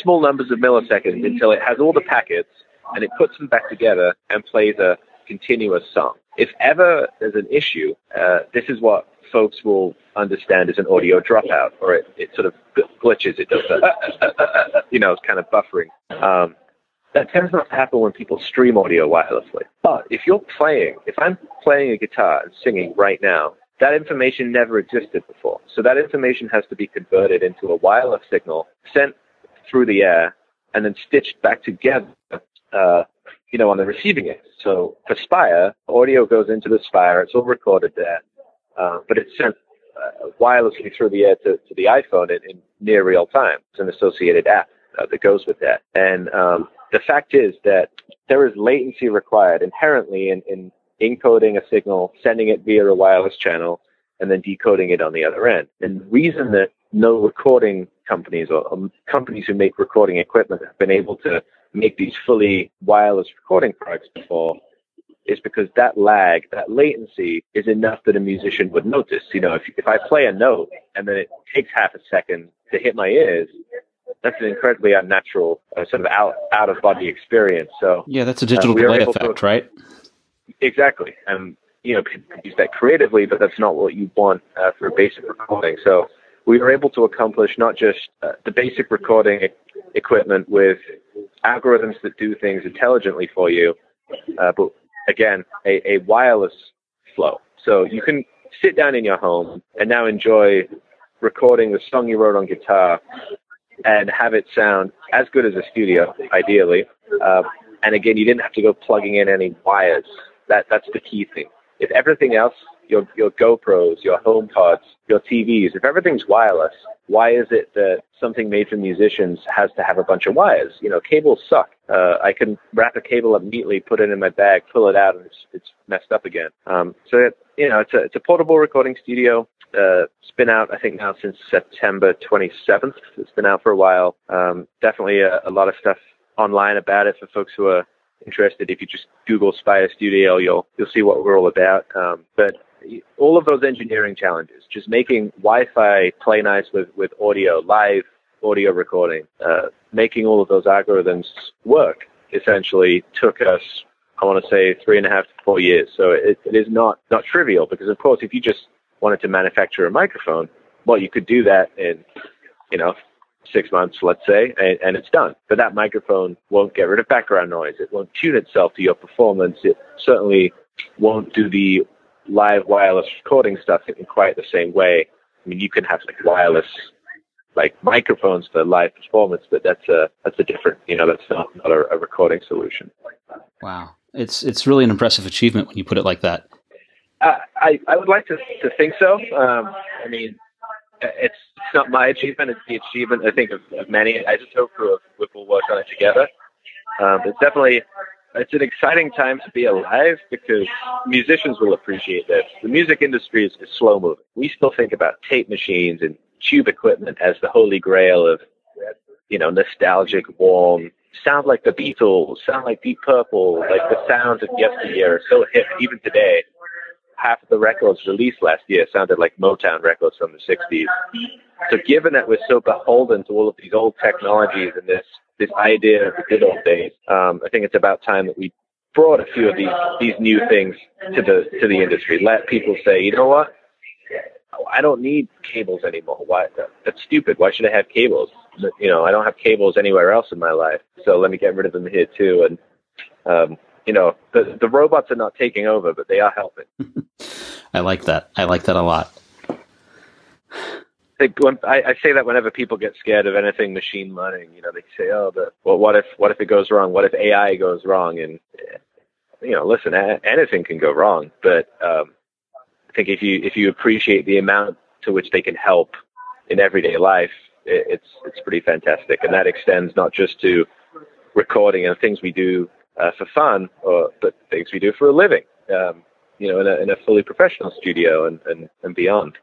small numbers of milliseconds until it has all the packets and it puts them back together and plays a continuous song. If ever there's an issue, uh, this is what folks will understand as an audio dropout, or it, it sort of glitches. It does, uh, you know, it's kind of buffering. Um, that tends not to happen when people stream audio wirelessly. But if you're playing, if I'm playing a guitar and singing right now, that information never existed before. So that information has to be converted into a wireless signal, sent through the air, and then stitched back together, uh, you know, on the receiving end. So for Spire, audio goes into the Spire. It's all recorded there, uh, but it's sent uh, wirelessly through the air to, to the iPhone in, in, near real time. It's an associated app uh, that goes with that. And um, the fact is that there is latency required inherently in, in encoding a signal, sending it via a wireless channel, and then decoding it on the other end. And the reason that no recording companies or, or companies who make recording equipment have been able to make these fully wireless recording products before is because that lag, that latency is enough that a musician would notice. You know, if, if I play a note and then it takes half a second to hit my ears, that's an incredibly unnatural uh, sort of out, out of body experience. So yeah, that's a digital uh, delay effect, to, right? Exactly. And, you know, people can use that creatively, but that's not what you want uh, for basic recording. So we were able to accomplish not just uh, the basic recording equipment with algorithms that do things intelligently for you, uh, but again, a, a wireless flow. So you can sit down in your home and now enjoy recording the song you wrote on guitar and have it sound as good as a studio, ideally. Uh, and again, you didn't have to go plugging in any wires that that's the key thing. If everything else, your your GoPros, your home HomePods, your TVs, if everything's wireless, why is it that something made for musicians has to have a bunch of wires? You know, cables suck. Uh, I can wrap a cable up neatly, put it in my bag, pull it out, and it's it's messed up again. Um, so it, you know, it's a it's a portable recording studio. Uh, it's been out, I think, now since September 27th. It's been out for a while. Um, definitely a, a lot of stuff online about it for folks who are interested, if you just Google Spire Studio, you'll you'll see what we're all about. Um, but all of those engineering challenges, just making Wi-Fi play nice with with audio, live audio recording, uh, making all of those algorithms work, essentially took us, I want to say, three and a half to four years. So it, it is not not trivial because, of course, if you just wanted to manufacture a microphone, well, you could do that in, you know, six months, let's say, and, and, it's done. But that microphone won't get rid of background noise. It won't tune itself to your performance. It certainly won't do the live wireless recording stuff in quite the same way. I mean, you can have like wireless like microphones for live performance, but that's a that's a different, you know, that's not, not a, a recording solution. Wow, it's it's really an impressive achievement when you put it like that. I I would like to to think so. Um, I mean, it's, it's not my achievement. It's the achievement, I think, of, of many iZotopes who have, who will work on it together. Um, it's definitely it's an exciting time to be alive because musicians will appreciate this. The music industry is, is slow moving. We still think about tape machines and tube equipment as the holy grail of, you know, nostalgic, warm, sound like the Beatles, sound like Deep Purple, like the sounds of yesteryear are so hip even today half of the records released last year sounded like Motown records from the 60s. So given that we're so beholden to all of these old technologies and this, this idea of the good old days, um, I think it's about time that we brought a few of these, these new things to the, to the industry. Let people say, you know what? I don't need cables anymore. Why? That's stupid. Why should I have cables? You know, I don't have cables anywhere else in my life. So let me get rid of them here too. And um, you know, the the robots are not taking over, but they are helping. I like that. I like that a lot. I, I, say that whenever people get scared of anything machine learning, you know, they say, "Oh, but well, what if what if it goes wrong? What if AI goes wrong?" And you know, listen, anything can go wrong, but um, I think if you if you appreciate the amount to which they can help in everyday life, it, it's it's pretty fantastic, and that extends not just to recording and things we do uh, for fun, or but things we do for a living. Um, you know, in a, in a fully professional studio and, and, and beyond.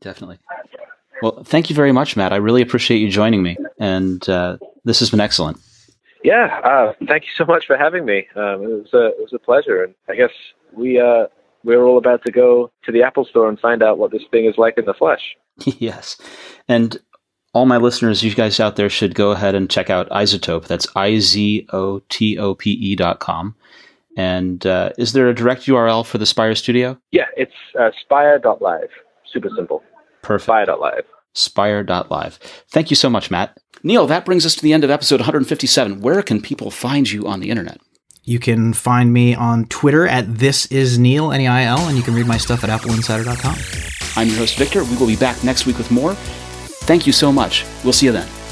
Definitely. Well, thank you very much, Matt. I really appreciate you joining me, and uh, this has been excellent. Yeah, uh, thank you so much for having me. Um, it was a it was a pleasure, and I guess we uh, we're all about to go to the Apple Store and find out what this thing is like in the flesh. yes, and all my listeners, you guys out there should go ahead and check out iZotope. That's I Z O T O P E dot com. And uh, is there a direct URL for the Spire Studio? Yeah, it's uh, spire.live. Super simple. Perfect. Spire.live. spire.live. Thank you so much, Matt. Neil, that brings us to the end of episode 157. Where can people find you on the internet? You can find me on Twitter at this is Neil N E I L, and you can read my stuff at appleinsider.com. I'm your host Victor. We will be back next week with more. Thank you so much. We'll see you then.